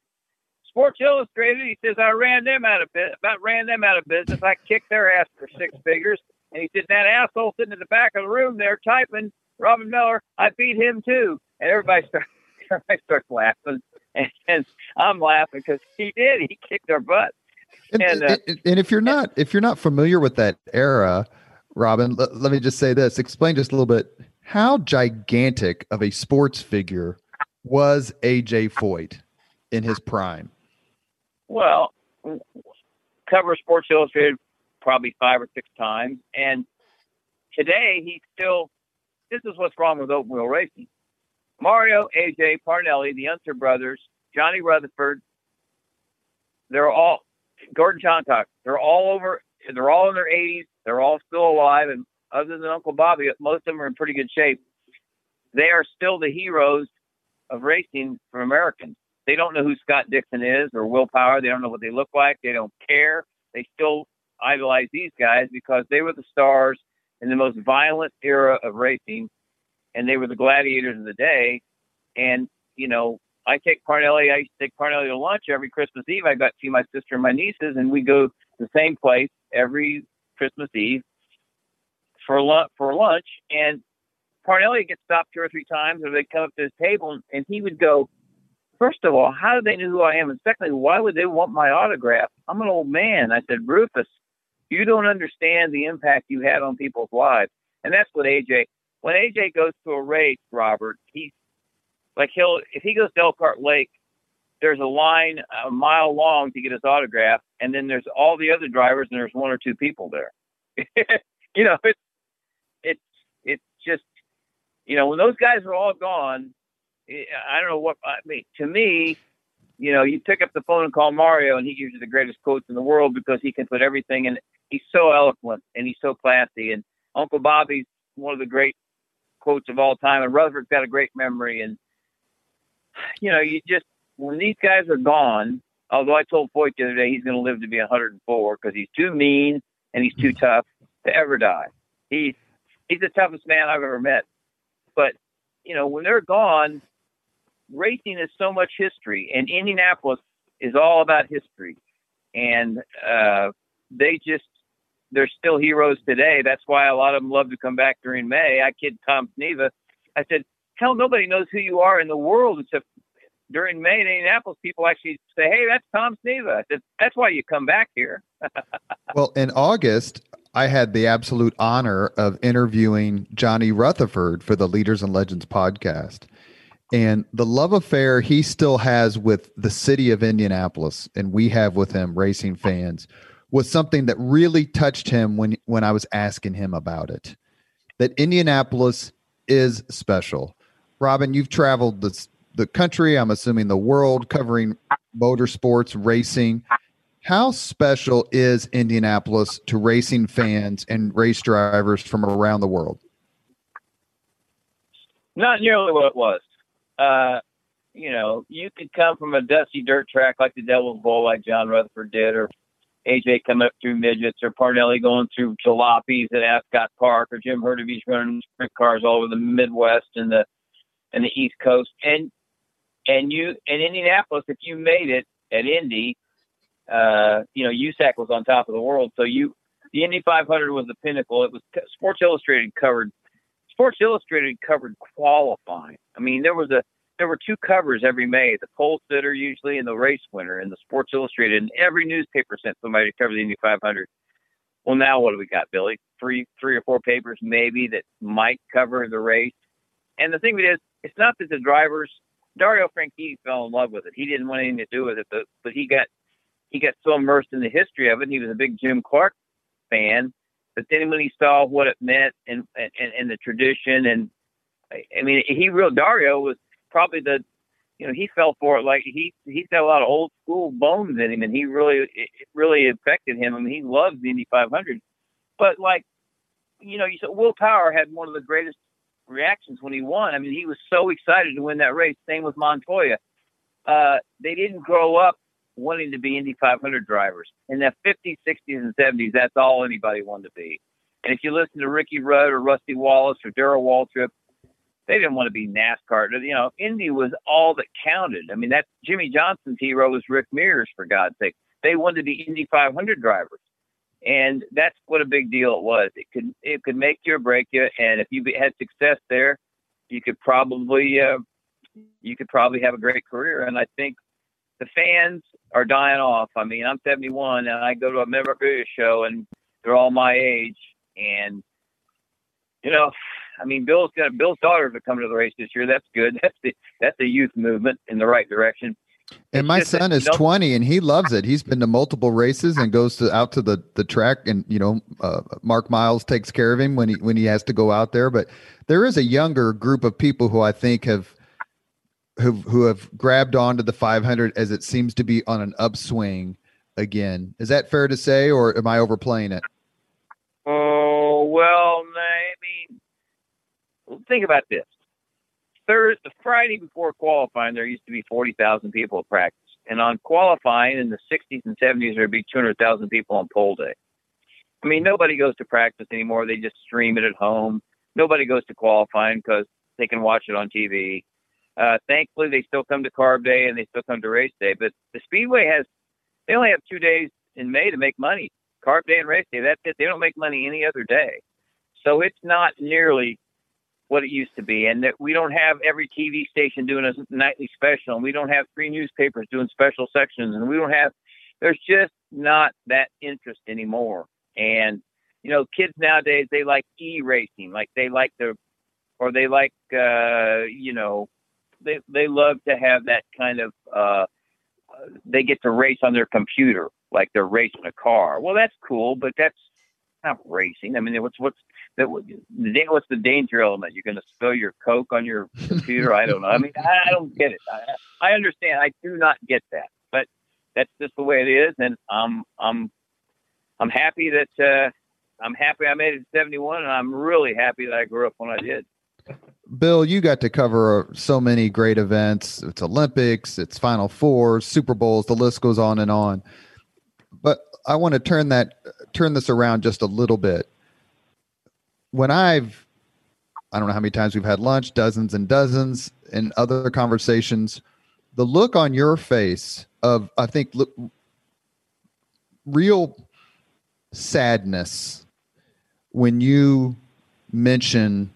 Sports Illustrated, he says, I ran them out of business. About ran them out of business. I kicked their ass for six figures. And he said, that asshole sitting in the back of the room there typing, Robin Miller, I beat him too. And everybody starts, everybody starts laughing. And, and I'm laughing because he did. He kicked our butt. And, and, uh, and, if you're not if you're not familiar with that era, Robin, let, let me just say this. Explain just a little bit how gigantic of a sports figure was AJ Foyt in his prime. Well, cover Sports Illustrated probably five or six times, and today he's still. This is what's wrong with open wheel racing. Mario, AJ, Parnelli, the Unser brothers, Johnny Rutherford, they're all Gordon Johncock. They're all over. They're all in their 80s. They're all still alive, and other than Uncle Bobby, most of them are in pretty good shape. They are still the heroes of racing for Americans. They don't know who Scott Dixon is or Will Power. They don't know what they look like. They don't care. They still idolize these guys because they were the stars in the most violent era of racing, and they were the gladiators of the day. And you know, I take Parnelli. I used to take Parnelli to lunch every Christmas Eve. I got to see my sister and my nieces, and we go to the same place every Christmas Eve for lunch. For lunch, and Parnelli gets stopped two or three times, or they come up to his table, and he would go, first of all, how do they know who I am? And secondly, why would they want my autograph? I'm an old man. I said, Rufus, you don't understand the impact you had on people's lives. And that's what AJ, when AJ goes to a race, Robert, he's, like he'll if he goes to Elkhart Lake, there's a line a mile long to get his autograph, and then there's all the other drivers, and there's one or two people there. you know, it's it's it's just you know when those guys are all gone, eh, I don't know what I mean. To me, you know, you pick up the phone and call Mario, and he gives you the greatest quotes in the world because he can put everything in. He's so eloquent and he's so classy. And Uncle Bobby's one of the great quotes of all time, and Rutherford's got a great memory. And you know, you just when these guys are gone. Although I told Foyt the other day he's going to live to be 104 because he's too mean and he's too tough to ever die. He's he's the toughest man I've ever met. But you know, when they're gone, racing is so much history, and Indianapolis is all about history. And uh, they just, they're still heroes today. That's why a lot of them love to come back during May. I kid Tom Sneva. I said, hell, nobody knows who you are in the world except during May in Indianapolis, people actually say, "Hey, that's Tom Sneva." "That's why you come back here." well, in August, I had the absolute honor of interviewing Johnny Rutherford for the Leaders and Legends podcast, and the love affair he still has with the city of Indianapolis and we have with him racing fans was something that really touched him when when I was asking him about it. That Indianapolis is special. Robin, you've traveled the the country, I'm assuming the world covering motorsports, racing. How special is Indianapolis to racing fans and race drivers from around the world? Not nearly what it was uh, you know, you could come from a dusty dirt track like the Devil's Bowl, like John Rutherford did, or AJ coming up through midgets, or Parnelli going through jalopies at Ascot Park, or Jim Hurtubise running sprint cars all over the Midwest and the and the East Coast, and and you in Indianapolis, if you made it at Indy, uh, you know, USAC was on top of the world, so you the Indy 500 was the pinnacle. It was Sports Illustrated covered Sports Illustrated covered qualifying. I mean, there was a there were two covers every May: the pole sitter usually, and the race winner, and the Sports Illustrated. And every newspaper sent somebody to cover the Indy 500. Well, now what do we got, Billy? Three, three or four papers maybe that might cover the race. And the thing is, it's not that the drivers. Dario Franchitti fell in love with it. He didn't want anything to do with it, but but he got he got so immersed in the history of it. He was a big Jim Clark fan but then when he saw what it meant and and, and the tradition, and I mean, he real Dario was probably the, you know, he fell for it like he he's got a lot of old school bones in him, and he really it really affected him. I mean, he loves the Indy 500, but like, you know, you said Will Power had one of the greatest reactions when he won. I mean, he was so excited to win that race. Same with Montoya. Uh, they didn't grow up wanting to be Indy 500 drivers. In the 50s, 60s, and 70s, that's all anybody wanted to be. And if you listen to Ricky Rudd or Rusty Wallace or Darrell Waltrip, they didn't want to be NASCAR. You know, Indy was all that counted. I mean, that Jimmie Johnson's hero was Rick Mears, for God's sake. They wanted to be Indy 500 drivers, and that's what a big deal it was. It could it could make you or break you, and if you had success there, you could probably uh, you could probably have a great career. And I think the fans are dying off. I mean, I'm 71 and I go to a memorabilia show and they're all my age. And, you know, I mean, Bill's got Bill's daughters are coming to the race this year. That's good. That's the that's a youth movement in the right direction. And my son is 20 and he loves it. He's been to multiple races and goes to out to the the track and you know uh, Mark Miles takes care of him when he when he has to go out there, but there is a younger group of people who I think have who who have grabbed onto the 500 as it seems to be on an upswing again. Is that fair to say, or am I overplaying it? Oh well, maybe. Think about this. Thursday, Friday before qualifying, there used to be forty thousand people at practice, and on qualifying in the '60s and '70s, there'd be two hundred thousand people on pole day. I mean, nobody goes to practice anymore; they just stream it at home. Nobody goes to qualifying because they can watch it on TV. Uh, thankfully, they still come to carb day and they still come to race day. But the Speedway has, they only have two days in May to make money carb day and race day. That's it. They don't make money any other day. So it's not nearly what it used to be. And that we don't have every TV station doing a nightly special. And we don't have three newspapers doing special sections. And we don't have, there's just not that interest anymore. And, you know, kids nowadays, they like e racing, like they like the, or they like, uh, you know, they they love to have that kind of uh, they get to race on their computer like they're racing a car. Well, that's cool, but that's not racing. I mean, what's what's that? What's the danger element? You're going to spill your coke on your computer? I don't know. I mean, I, don't get it. I, I understand. I do not get that, but that's just the way it is, and I'm I'm I'm happy that uh, I'm happy I made it to 71, and I'm really happy that I grew up when I did. Bill, you got to cover so many great events. It's Olympics, it's Final Four, Super Bowls, the list goes on and on. But I want to turn that turn this around just a little bit. When I've I don't know how many times we've had lunch, dozens and dozens, and other conversations, the look on your face of I think look, real sadness when you mention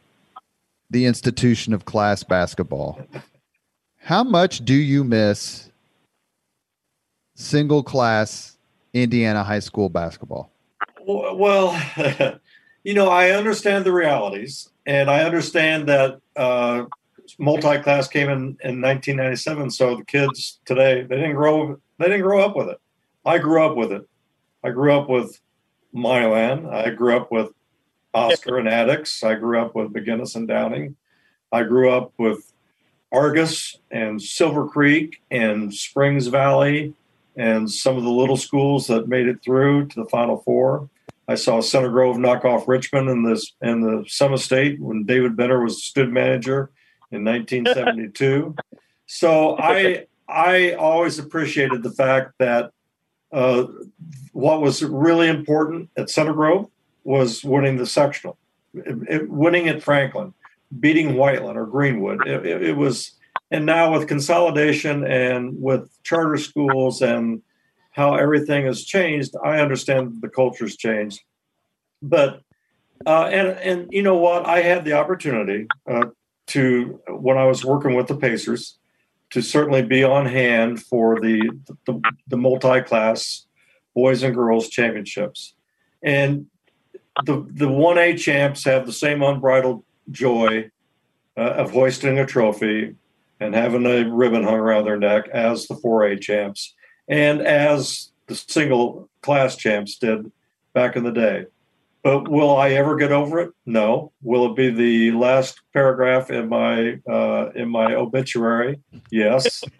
the institution of class basketball. How much do you miss single class Indiana high school basketball? Well, you know, I understand the realities, and I understand that uh, multi-class came in in 1997. So the kids today they didn't grow they didn't grow up with it. I grew up with it. I grew up with Milan. I grew up with Oscar and Attucks. I grew up with McGinnis and Downing. I grew up with Argus and Silver Creek and Springs Valley and some of the little schools that made it through to the Final Four. I saw Center Grove knock off Richmond in this in the semi-state when David Benner was student manager in 1972. so I I always appreciated the fact that uh, what was really important at Center Grove was winning the sectional, it, it, winning at Franklin, beating Whiteland or Greenwood. It, it, was, and now with consolidation and with charter schools and how everything has changed, I understand the culture's changed. But uh, and and you know what? I had the opportunity uh, to when I was working with the Pacers to certainly be on hand for the the, the multi-class boys and girls championships. And the the 1A champs have the same unbridled joy uh, of hoisting a trophy and having a ribbon hung around their neck as the 4A champs and as the single class champs did back in the day. But will I ever get over it? No. Will it be the last paragraph in my uh, in my obituary? Yes.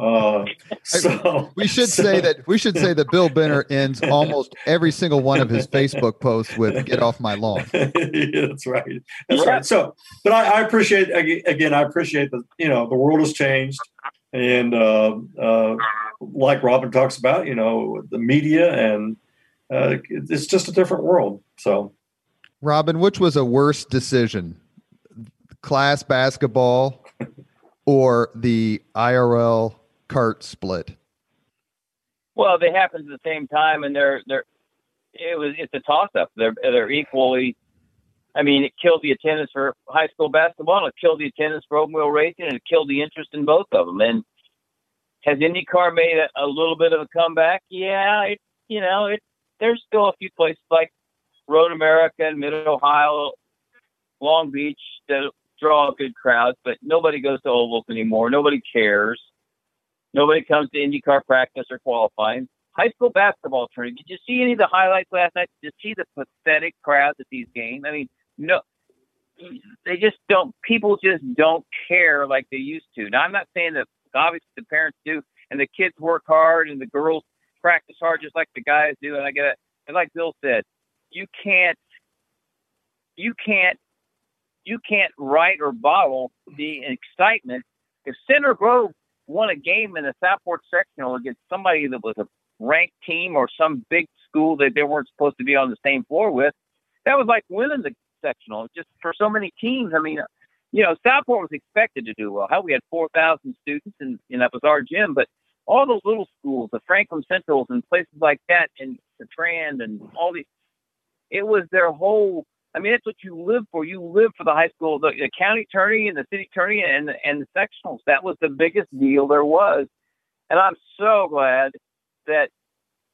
Uh, so we should so, say that we should say that Bill Benner ends almost every single one of his Facebook posts with "Get off my lawn." That's right. That's right. So, but I, I, appreciate again. I appreciate that you know the world has changed, and uh, uh, like Robin talks about, you know, the media and uh, it's just a different world. So, Robin, which was a worse decision, class basketball or the IRL CART split? Well, they happened at the same time, and they're they're it was it's a toss up. They're they're equally. I mean, it killed the attendance for high school basketball. It killed the attendance for open wheel racing, and it killed the interest in both of them. And has IndyCar made a, a little bit of a comeback? Yeah, it you know it there's still a few places like Road America and Mid Ohio, Long Beach that draw good crowds, but nobody goes to ovals anymore. Nobody cares. Nobody comes to IndyCar practice or qualifying. High school basketball tournament. Did you see any of the highlights last night? Did you see the pathetic crowds at these games? I mean, no, they just don't. People just don't care like they used to. Now, I'm not saying that obviously the parents do, and the kids work hard, and the girls practice hard just like the guys do. And I get it. And like Bill said, you can't, you can't, you can't write or bottle the excitement. If Center Grove won a game in the Southport sectional against somebody that was a ranked team or some big school that they weren't supposed to be on the same floor with, that was like winning the sectional. Just for so many teams. I mean, you know, Southport was expected to do well. How we had 4,000 students, and, and that was our gym, but all those little schools, the Franklin Centrals and places like that, and the Trand and all these, it was their whole. I mean, that's what you live for. You live for the high school, the, the county tourney and the city tourney and and the sectionals. That was the biggest deal there was, and I'm so glad that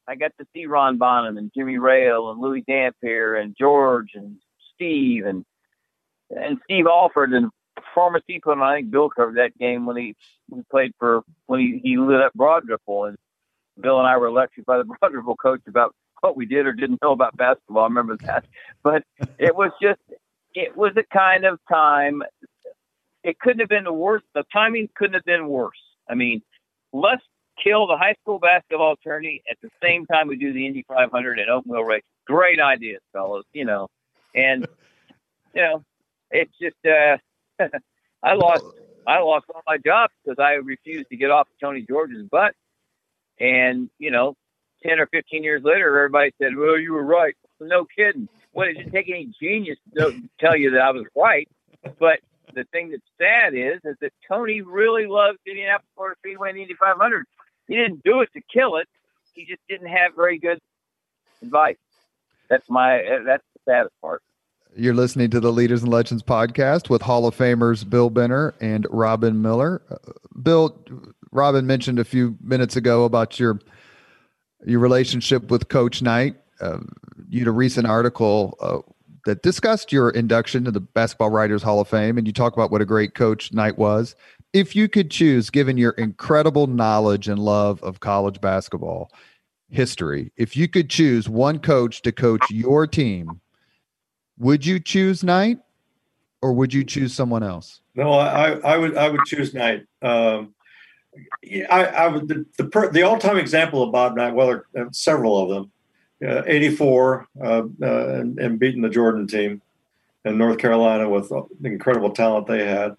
I got to see Ron Bonham and Jimmy Rayl and Louie Dampier and George and Steve and and Steve Alford and performance he put. I think Bill covered that game when he, he played for when he, he lit up Broad Ripple, and Bill and I were lectured by the Broad Ripple coach about what we did or didn't know about basketball. I remember that, but it was just it was a kind of time. It couldn't have been the worst. The timing couldn't have been worse. I mean, let's kill the high school basketball tourney at the same time we do the Indy 500 and Wheel race. Great ideas, fellows. You know, and you know, it's just uh, I lost I lost all my jobs because I refused to get off Tony George's butt. And you know, ten or fifteen years later, everybody said, "Well, you were right." No kidding. Well, it didn't take any genius to tell you that I was right. But the thing that's sad is, is that Tony really loves Indianapolis Motor Speedway and Indy 500. He didn't do it to kill it. He just didn't have very good advice. That's my. That's saddest part. You're listening to the Leaders and Legends podcast with Hall of Famers Bill Benner and Robin Miller. Uh, Bill, Robin mentioned a few minutes ago about your your relationship with Coach Knight. Uh, you had a recent article uh, that discussed your induction to the Basketball Writers Hall of Fame, and you talk about what a great coach Knight was. If you could choose, given your incredible knowledge and love of college basketball history, if you could choose one coach to coach your team would you choose Knight, or would you choose someone else? No, I, I would I would choose Knight. Um, I, I would the the, per, the all time example of Bob Knight. Well, there are several of them. Uh, 84 uh, uh, and, and, beating the Jordan team in North Carolina with the incredible talent they had.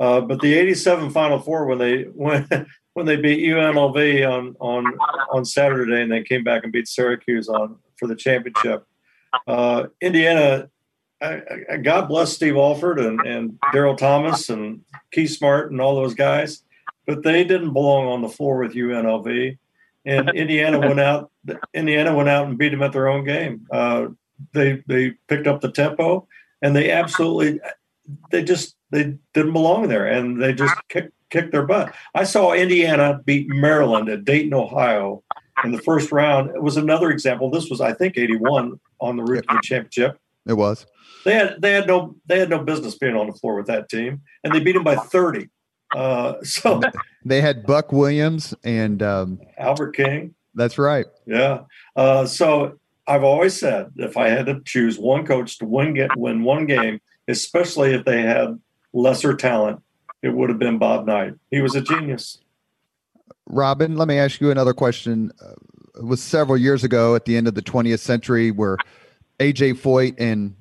Uh, but the 87 Final Four when they when when they beat UNLV on on on Saturday and they came back and beat Syracuse on for the championship. Uh, Indiana I, God bless Steve Alford and, and Daryl Thomas and Keith Smart and all those guys, but they didn't belong on the floor with UNLV. And Indiana went out. Indiana went out and beat them at their own game. Uh, they they picked up the tempo, and they absolutely they just they didn't belong there, and they just kicked kicked their butt. I saw Indiana beat Maryland at Dayton, Ohio, in the first round. It was another example. This was, I think, eighty one on the route to the championship. It was. They had they had no they had no business being on the floor with that team, and they beat them by thirty. Uh, so they had Buck Williams and um, Albert King. That's right. Yeah. Uh, so I've always said if I had to choose one coach to win get win one game, especially if they had lesser talent, it would have been Bob Knight. He was a genius. Robin, let me ask you another question. Uh, it was several years ago at the end of the 20th century where AJ Foyt and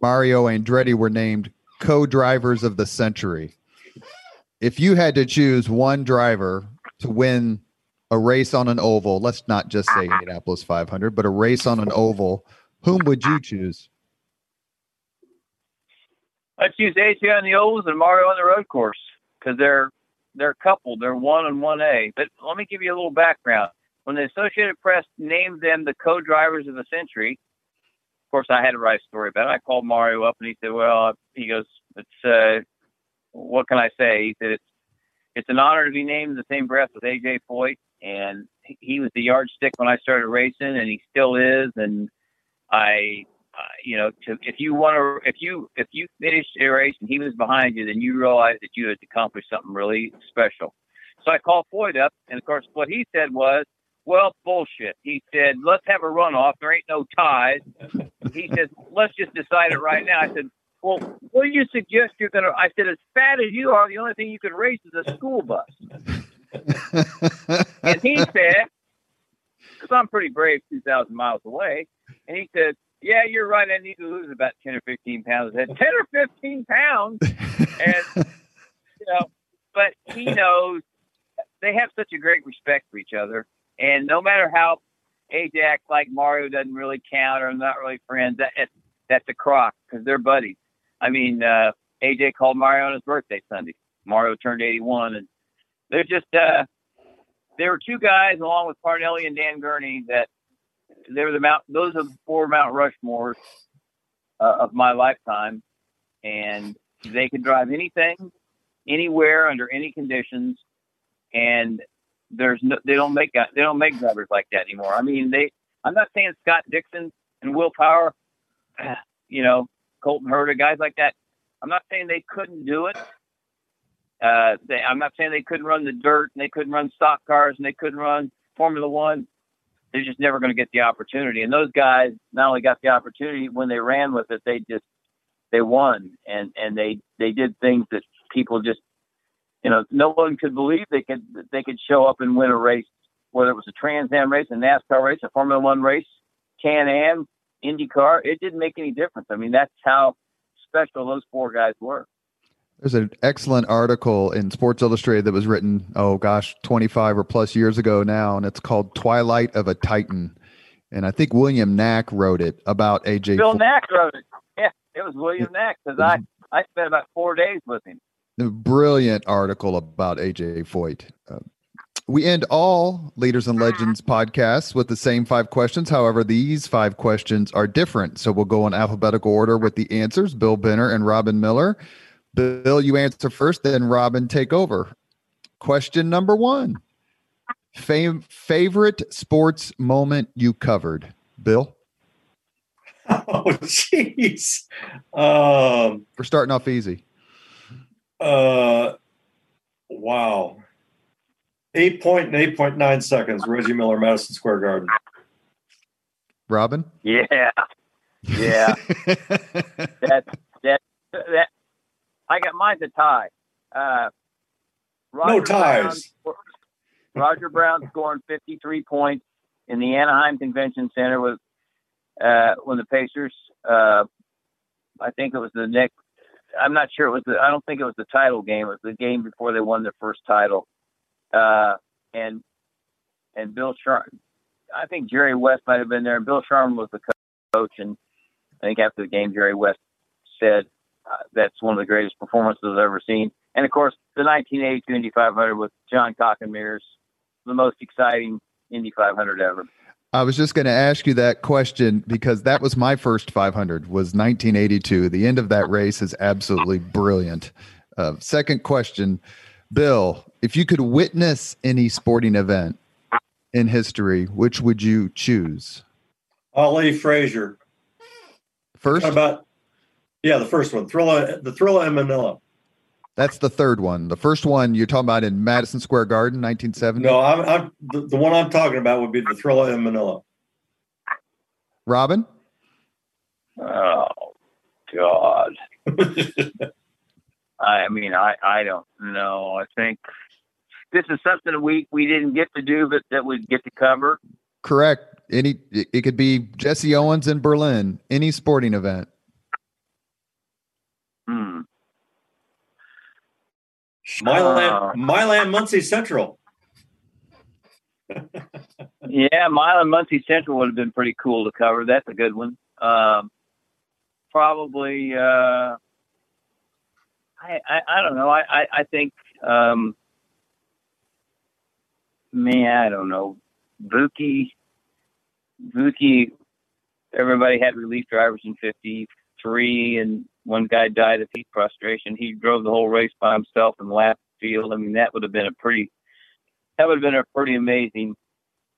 Mario Andretti were named co-drivers of the century. If you had to choose one driver to win a race on an oval, let's not just say Indianapolis 500, but a race on an oval, whom would you choose? I choose AJ on the ovals and Mario on the road course because they're they're coupled. They're one and one A. But let me give you a little background. When the Associated Press named them the co-drivers of the century, course, I had to write a story about it. I called Mario up and he said, "Well," he goes, "It's uh, what can I say?" He said, "It's it's an honor to be named in the same breath with AJ Foyt, and he was the yardstick when I started racing, and he still is. And I, uh, you know, to, if you want to, if you if you finished a race and he was behind you, then you realize that you had accomplished something really special. So I called Foyt up, and of course, what he said was, well, bullshit. He said, let's have a runoff. There ain't no ties. He said, let's just decide it right now. I said, well, what do you suggest you're going to? I said, as fat as you are, the only thing you could race is a school bus. and he said, because I'm pretty brave 2,000 miles away. And he said, yeah, you're right. I need to lose about 10 or 15 pounds. I said, 10 or 15 pounds. and, you know, but he knows they have such a great respect for each other and no matter how Ajax like Mario doesn't really count or not really friends, that that's a crock because they're buddies. I mean, uh, AJ called Mario on his birthday Sunday. Mario turned 81, and they're just uh, there were two guys along with Parnelli and Dan Gurney that they were the Mount. Those are the four Mount Rushmores uh, of my lifetime, and they could drive anything, anywhere, under any conditions, and there's no, they don't make they don't make drivers like that anymore. I mean, they. I'm not saying Scott Dixon and Will Power, you know, Colton Herta, guys like that. I'm not saying they couldn't do it. Uh, they, I'm not saying they couldn't run the dirt and they couldn't run stock cars and they couldn't run Formula One. They're just never going to get the opportunity. And those guys not only got the opportunity when they ran with it, they just they won and and they they did things that people just you know no one could believe they could they could show up and win a race, whether it was a Trans Am race, a NASCAR race, a Formula One race, Can Am, IndyCar. It didn't make any difference. I mean, that's how special those four guys were. There's an excellent article in Sports Illustrated that was written, oh gosh, 25 or plus years ago now, and it's called Twilight of a Titan. And I think William Nack wrote it about AJ. Bill Nack wrote it. Yeah, it was William Nack because I, I spent about four days with him. A brilliant article about AJ Foyt. Uh, we end all Leaders and Legends podcasts with the same five questions. However, these five questions are different. So we'll go in alphabetical order with the answers Bill Benner and Robin Miller. Bill, you answer first, then Robin take over. Question number one Fam- Favorite sports moment you covered? Bill? Oh, jeez. Um, We're starting off easy. Uh, wow. Eight point and eight point nine seconds. Reggie Miller, Madison Square Garden. Robin? Yeah, yeah. that that that I got mine's a tie. Uh, No ties. Brown, Roger Brown scoring 53 points in the Anaheim Convention Center with uh, when the Pacers. Uh, I think it was the next. I'm not sure it was. The, I don't think it was the title game. It was the game before they won their first title. Uh, and and Bill Sharp. I think Jerry West might have been there. Bill Sharman was the coach, and I think after the game, Jerry West said uh, that's one of the greatest performances I've ever seen. And of course, the 1982 Indy 500 with Johncock and Mears, the most exciting Indy 500 ever. I was just going to ask you that question because that was my first 500 was 1982. The end of that race is absolutely brilliant. Uh, second question, Bill, if you could witness any sporting event in history, which would you choose? Ali Frazier. First, about yeah, the first one, Thriller, the Thrilla in Manila. That's the third one. The first one you're talking about in Madison Square Garden, 1970. No, I'm, I'm the, the one I'm talking about would be the Thrilla in Manila. Robin? Oh God! I mean, I I don't know. I think this is something we we didn't get to do, but that we get to cover. Correct. Any it it could be Jesse Owens in Berlin, any sporting event. Hmm. Milan, Milan, Muncie Central. Yeah, Milan Muncie Central would have been pretty cool to cover. That's a good one. Um, probably. Uh, I, I I don't know. I I, I think. Um, man, I don't know. Vuki. Vuki. Everybody had relief drivers in '53, and one guy died of heat frustration. He drove the whole race by himself in the last field. I mean, that would have been a pretty. That would have been a pretty amazing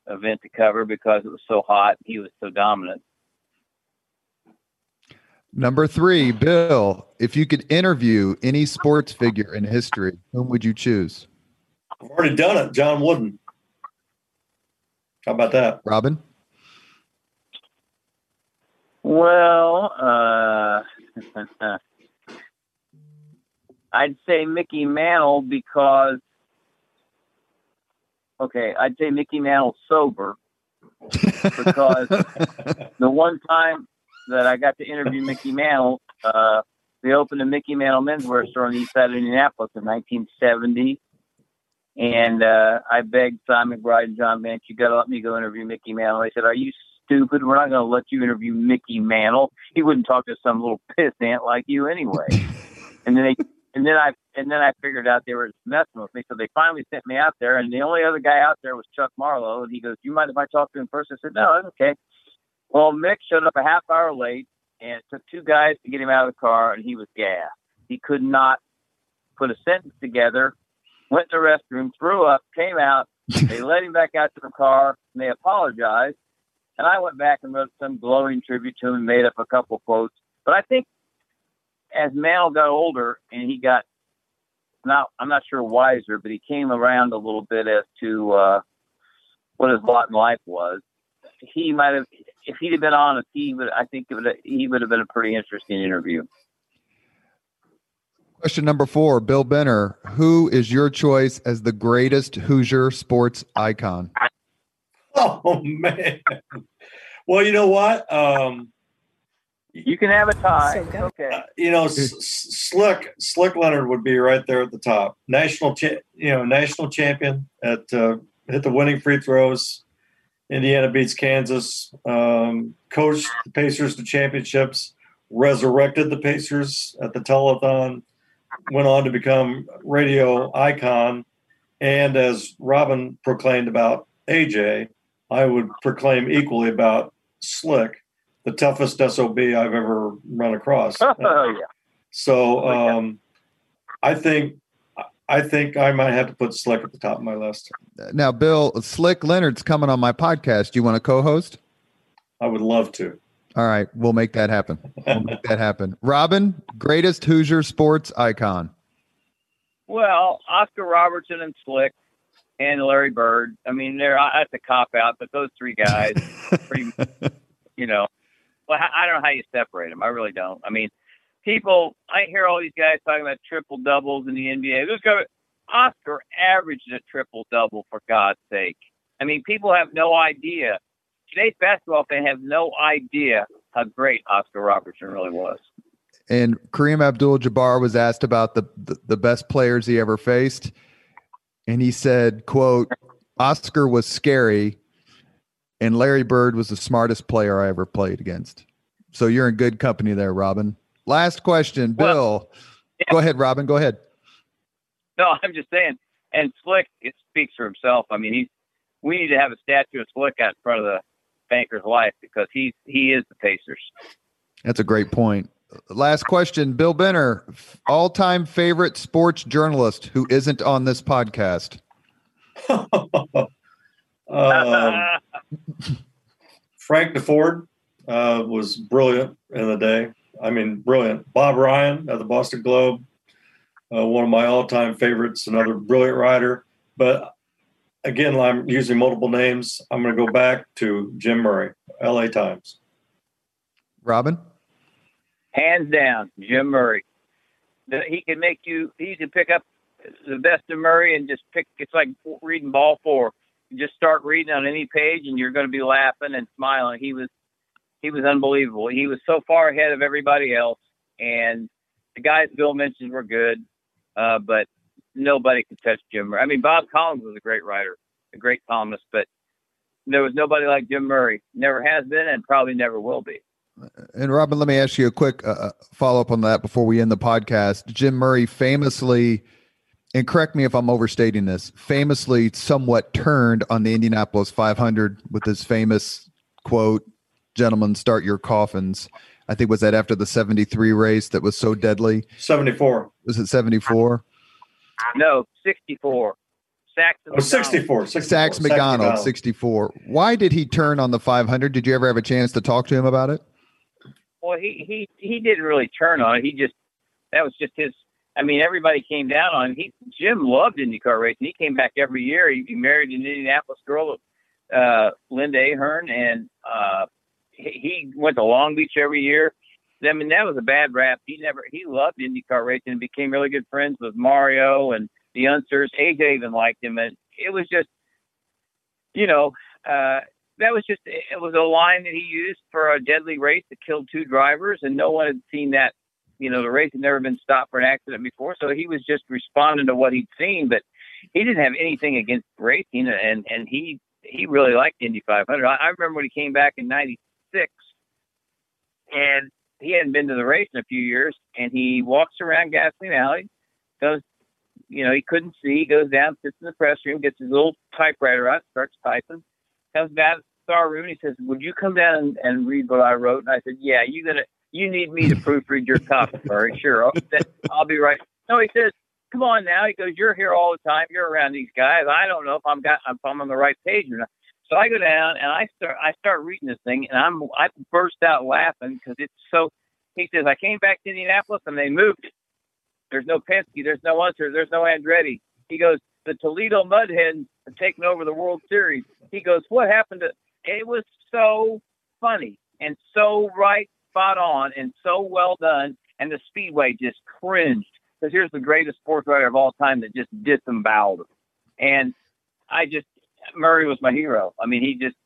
event to cover because it was so hot. He was so dominant. Number three, Bill, if you could interview any sports figure in history, whom would you choose? I've already done it. John Wooden. How about that? Robin? Well, uh, I'd say Mickey Mantle because, okay, I'd say Mickey Mantle sober because the one time that I got to interview Mickey Mantle, uh, they opened a Mickey Mantle menswear store on the east side of Indianapolis in 1970. And uh, I begged Cy McBride and John Bansch, you got to let me go interview Mickey Mantle. They said, Are you stupid? We're not going to let you interview Mickey Mantle. He wouldn't talk to some little pissant like you anyway. and then they, and then I, and then I figured out they were messing with me. So they finally sent me out there, and the only other guy out there was Chuck Marlowe. And he goes, you mind if I talk to him first? I said, "No, it's okay." Well, Mick showed up a half hour late, and it took two guys to get him out of the car, and he was gassed. He could not put a sentence together. Went to the restroom, threw up, came out. They let him back out to the car, and they apologized. And I went back and wrote some glowing tribute to him and made up a couple quotes. But I think as Mal got older and he got not, I'm not sure wiser, but he came around a little bit as to uh, what his lot in life was. He might have, if he'd have been honest, he would. I think it would. He would have been a pretty interesting interview. Question number four, Bill Benner. Who is your choice as the greatest Hoosier sports icon? Oh man. Well, you know what? Um, you can have a tie. So okay. Uh, you know, S- Slick Slick Leonard would be right there at the top. National, cha- you know, national champion at uh, hit the winning free throws. Indiana beats Kansas. Um, coached the Pacers to championships. Resurrected the Pacers at the telethon. Went on to become radio icon. And as Robin proclaimed about AJ, I would proclaim equally about Slick the toughest SOB I've ever run across. oh, yeah. So um, I think I think I might have to put Slick at the top of my list. Now, Bill, Slick Leonard's coming on my podcast. Do you want to co-host? I would love to. All right, we'll make that happen. We'll make that happen. Robin, greatest Hoosier sports icon. Well, Oscar Robertson and Slick and Larry Bird. I mean, they're that's a cop out, but those three guys, pretty, you know, well, I don't know how you separate them. I really don't. I mean, people, I hear all these guys talking about triple doubles in the NBA. Let's go. Oscar averaged a triple double for God's sake. I mean, people have no idea. Today's basketball fan have no idea how great Oscar Robertson really was. And Kareem Abdul-Jabbar was asked about the, the, the best players he ever faced, and he said, "quote Oscar was scary, and Larry Bird was the smartest player I ever played against. So you're in good company there, Robin. Last question, Bill. Well, yeah. Go ahead, Robin. Go ahead. No, I'm just saying. And Slick, it speaks for himself. I mean, he's. We need to have a statue of Slick out in front of the Banker's Life because he's he is the Pacers. That's a great point. Last question, Bill Benner, all-time favorite sports journalist who isn't on this podcast. um, Frank Deford uh, was brilliant in the day. I mean, brilliant. Bob Ryan at the Boston Globe, uh, one of my all-time favorites, another brilliant writer. But again, I'm using multiple names. I'm going to go back to Jim Murray, L.A. Times. Robin, hands down, Jim Murray. He can make you. He can pick up the best of Murray and just pick. It's like reading ball four just start reading on any page and you're going to be laughing and smiling. He was he was unbelievable. He was so far ahead of everybody else, and the guys Bill mentioned were good, uh, but nobody could touch Jim. Murray. I mean, Bob Collins was a great writer, a great columnist, but there was nobody like Jim Murray. Never has been, and probably never will be. And Robin, let me ask you a quick uh, uh follow up on that before we end the podcast. Jim Murray famously and correct me if I'm overstating this, famously somewhat turned on the Indianapolis 500 with his famous quote, gentlemen, start your coffins. I think was that after the 73 race that was so deadly? 74. Was it 74? No, 64. Sachs oh, 64, 64. Sachs MacDonald, 64. Why did he turn on the 500? Did you ever have a chance to talk to him about it? Well, he he he didn't really turn on it. He just that was just his I mean, everybody came down on him. He Jim loved IndyCar racing. He came back every year. He, he married an Indianapolis girl, uh, Linda Ahern, and uh, he, he went to Long Beach every year. I mean, that was a bad rap. He never he loved IndyCar racing and became really good friends with Mario and the Unsers. AJ even liked him, and it was just, you know, uh, that was just it was a line that he used for a deadly race that killed two drivers, and no one had seen that you know, the race had never been stopped for an accident before, so he was just responding to what he'd seen. But he didn't have anything against racing, and and he he really liked Indy 500. I, I remember when he came back in '96, and he hadn't been to the race in a few years, and he walks around Gasoline Alley, goes, you know, he couldn't see, goes down, sits in the press room, gets his little typewriter out, starts typing, comes the star room, he says, "Would you come down and, and read what I wrote?" And I said, "Yeah, you gonna." you need me to proofread your copy, Murray. Sure, I'll, I'll be right. No, he says, come on now. He goes, you're here all the time. You're around these guys. I don't know if I'm got if I'm on the right page or not. So I go down and I start I start reading this thing and I'm I burst out laughing because it's so He says, I came back to Indianapolis and they moved. There's no Penske, there's no Unser, there's no Andretti. He goes, the Toledo Mudhens have taken over the World Series. He goes, what happened to? It was so funny and so right, spot on, and so well done. And the Speedway just cringed because here's the greatest sports writer of all time that just disemboweled him. And I just Murray was my hero. I mean, he just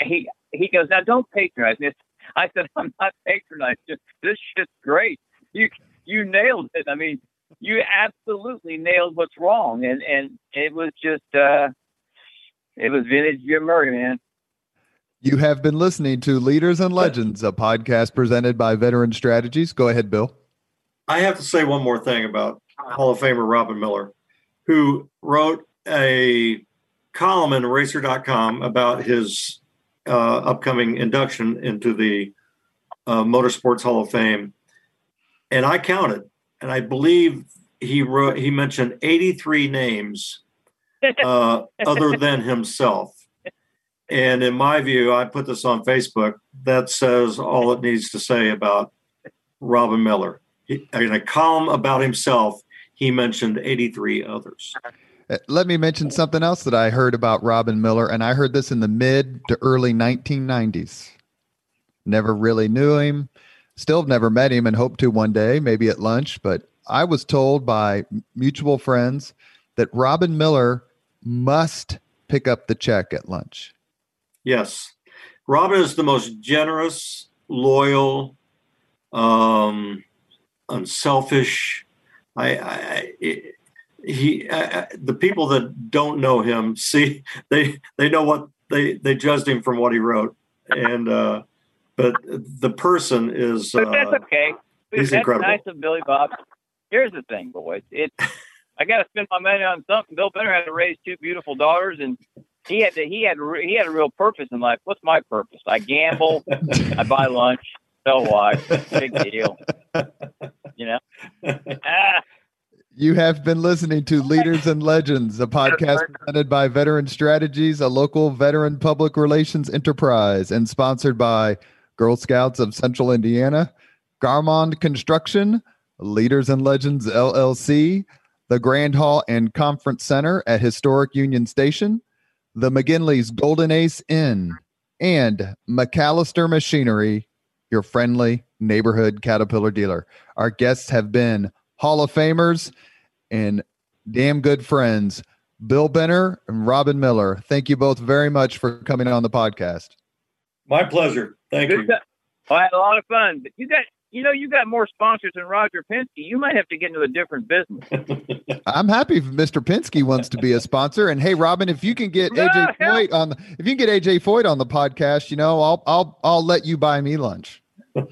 he he goes now. Don't patronize me. I said I'm not patronizing. This shit's great. You you nailed it. I mean, you absolutely nailed what's wrong, and and it was just uh, it was vintage Jim Murray, man. You have been listening to Leaders and Legends, a podcast presented by Veteran Strategies. Go ahead, Bill. I have to say one more thing about Hall of Famer Robin Miller, who wrote a column in Racer.com about his uh, upcoming induction into the uh, Motorsports Hall of Fame, and I counted, and I believe he wrote he mentioned 83 names uh, other than himself. And in my view, I put this on Facebook. That says all it needs to say about Robin Miller. He, in a column about himself, he mentioned 83 others. Uh, let me mention something else that I heard about Robin Miller, and I heard this in the mid to early 1990s. Never really knew him, still have never met him, and hope to one day, maybe at lunch. But I was told by mutual friends that Robin Miller must pick up the check at lunch. Yes. Robin is the most generous, loyal, um, unselfish. I, I it, he, the people that don't know him see they they know what they they judged him from what he wrote, and uh, but the person is. But that's uh, okay. he's that's incredible. nice of Billy Bob. Here's the thing, boys. It I got to spend my money on something. Bill Benner had to raise two beautiful daughters, and he had to, he had re- he had a real purpose in life. What's my purpose? I gamble, I buy lunch, sell watch. Big deal, you know. Ah, You have been listening to Leaders and Legends, a podcast presented by Veteran Strategies, a local veteran public relations enterprise, and sponsored by Girl Scouts of Central Indiana, Garmong Construction, Leaders and Legends LLC, the Grand Hall and Conference Center at Historic Union Station, the McGinley's Golden Ace Inn, and MacAllister Machinery, your friendly neighborhood Caterpillar dealer. Our guests have been Hall of Famers and damn good friends, Bill Benner and Robin Miller. Thank you both very much for coming on the podcast. My pleasure. Thank good you. stuff. Well, I had a lot of fun, but you got you know you got more sponsors than Roger Penske. You might have to get into a different business. I'm happy if Mr. Penske wants to be a sponsor. And hey, Robin, if you can get AJ Yeah, hell- Foyt on, the, if you can get AJ Foyt on the podcast, you know, I'll I'll I'll let you buy me lunch.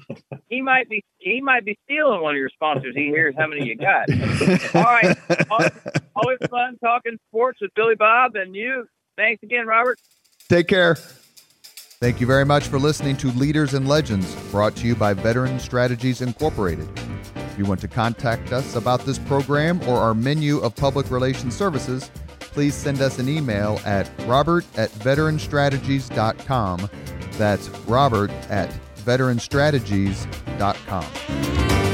He might be he might be stealing one of your sponsors. He hears how many you got. All right. Always, always fun talking sports with Billy Bob and you. Thanks again, Robert. Take care. Thank you very much for listening to Leaders and Legends, brought to you by Veteran Strategies Incorporated. If you want to contact us about this program or our menu of public relations services, please send us an email at robert at veteranstrategies.com. That's robert at veteranstrategies.com.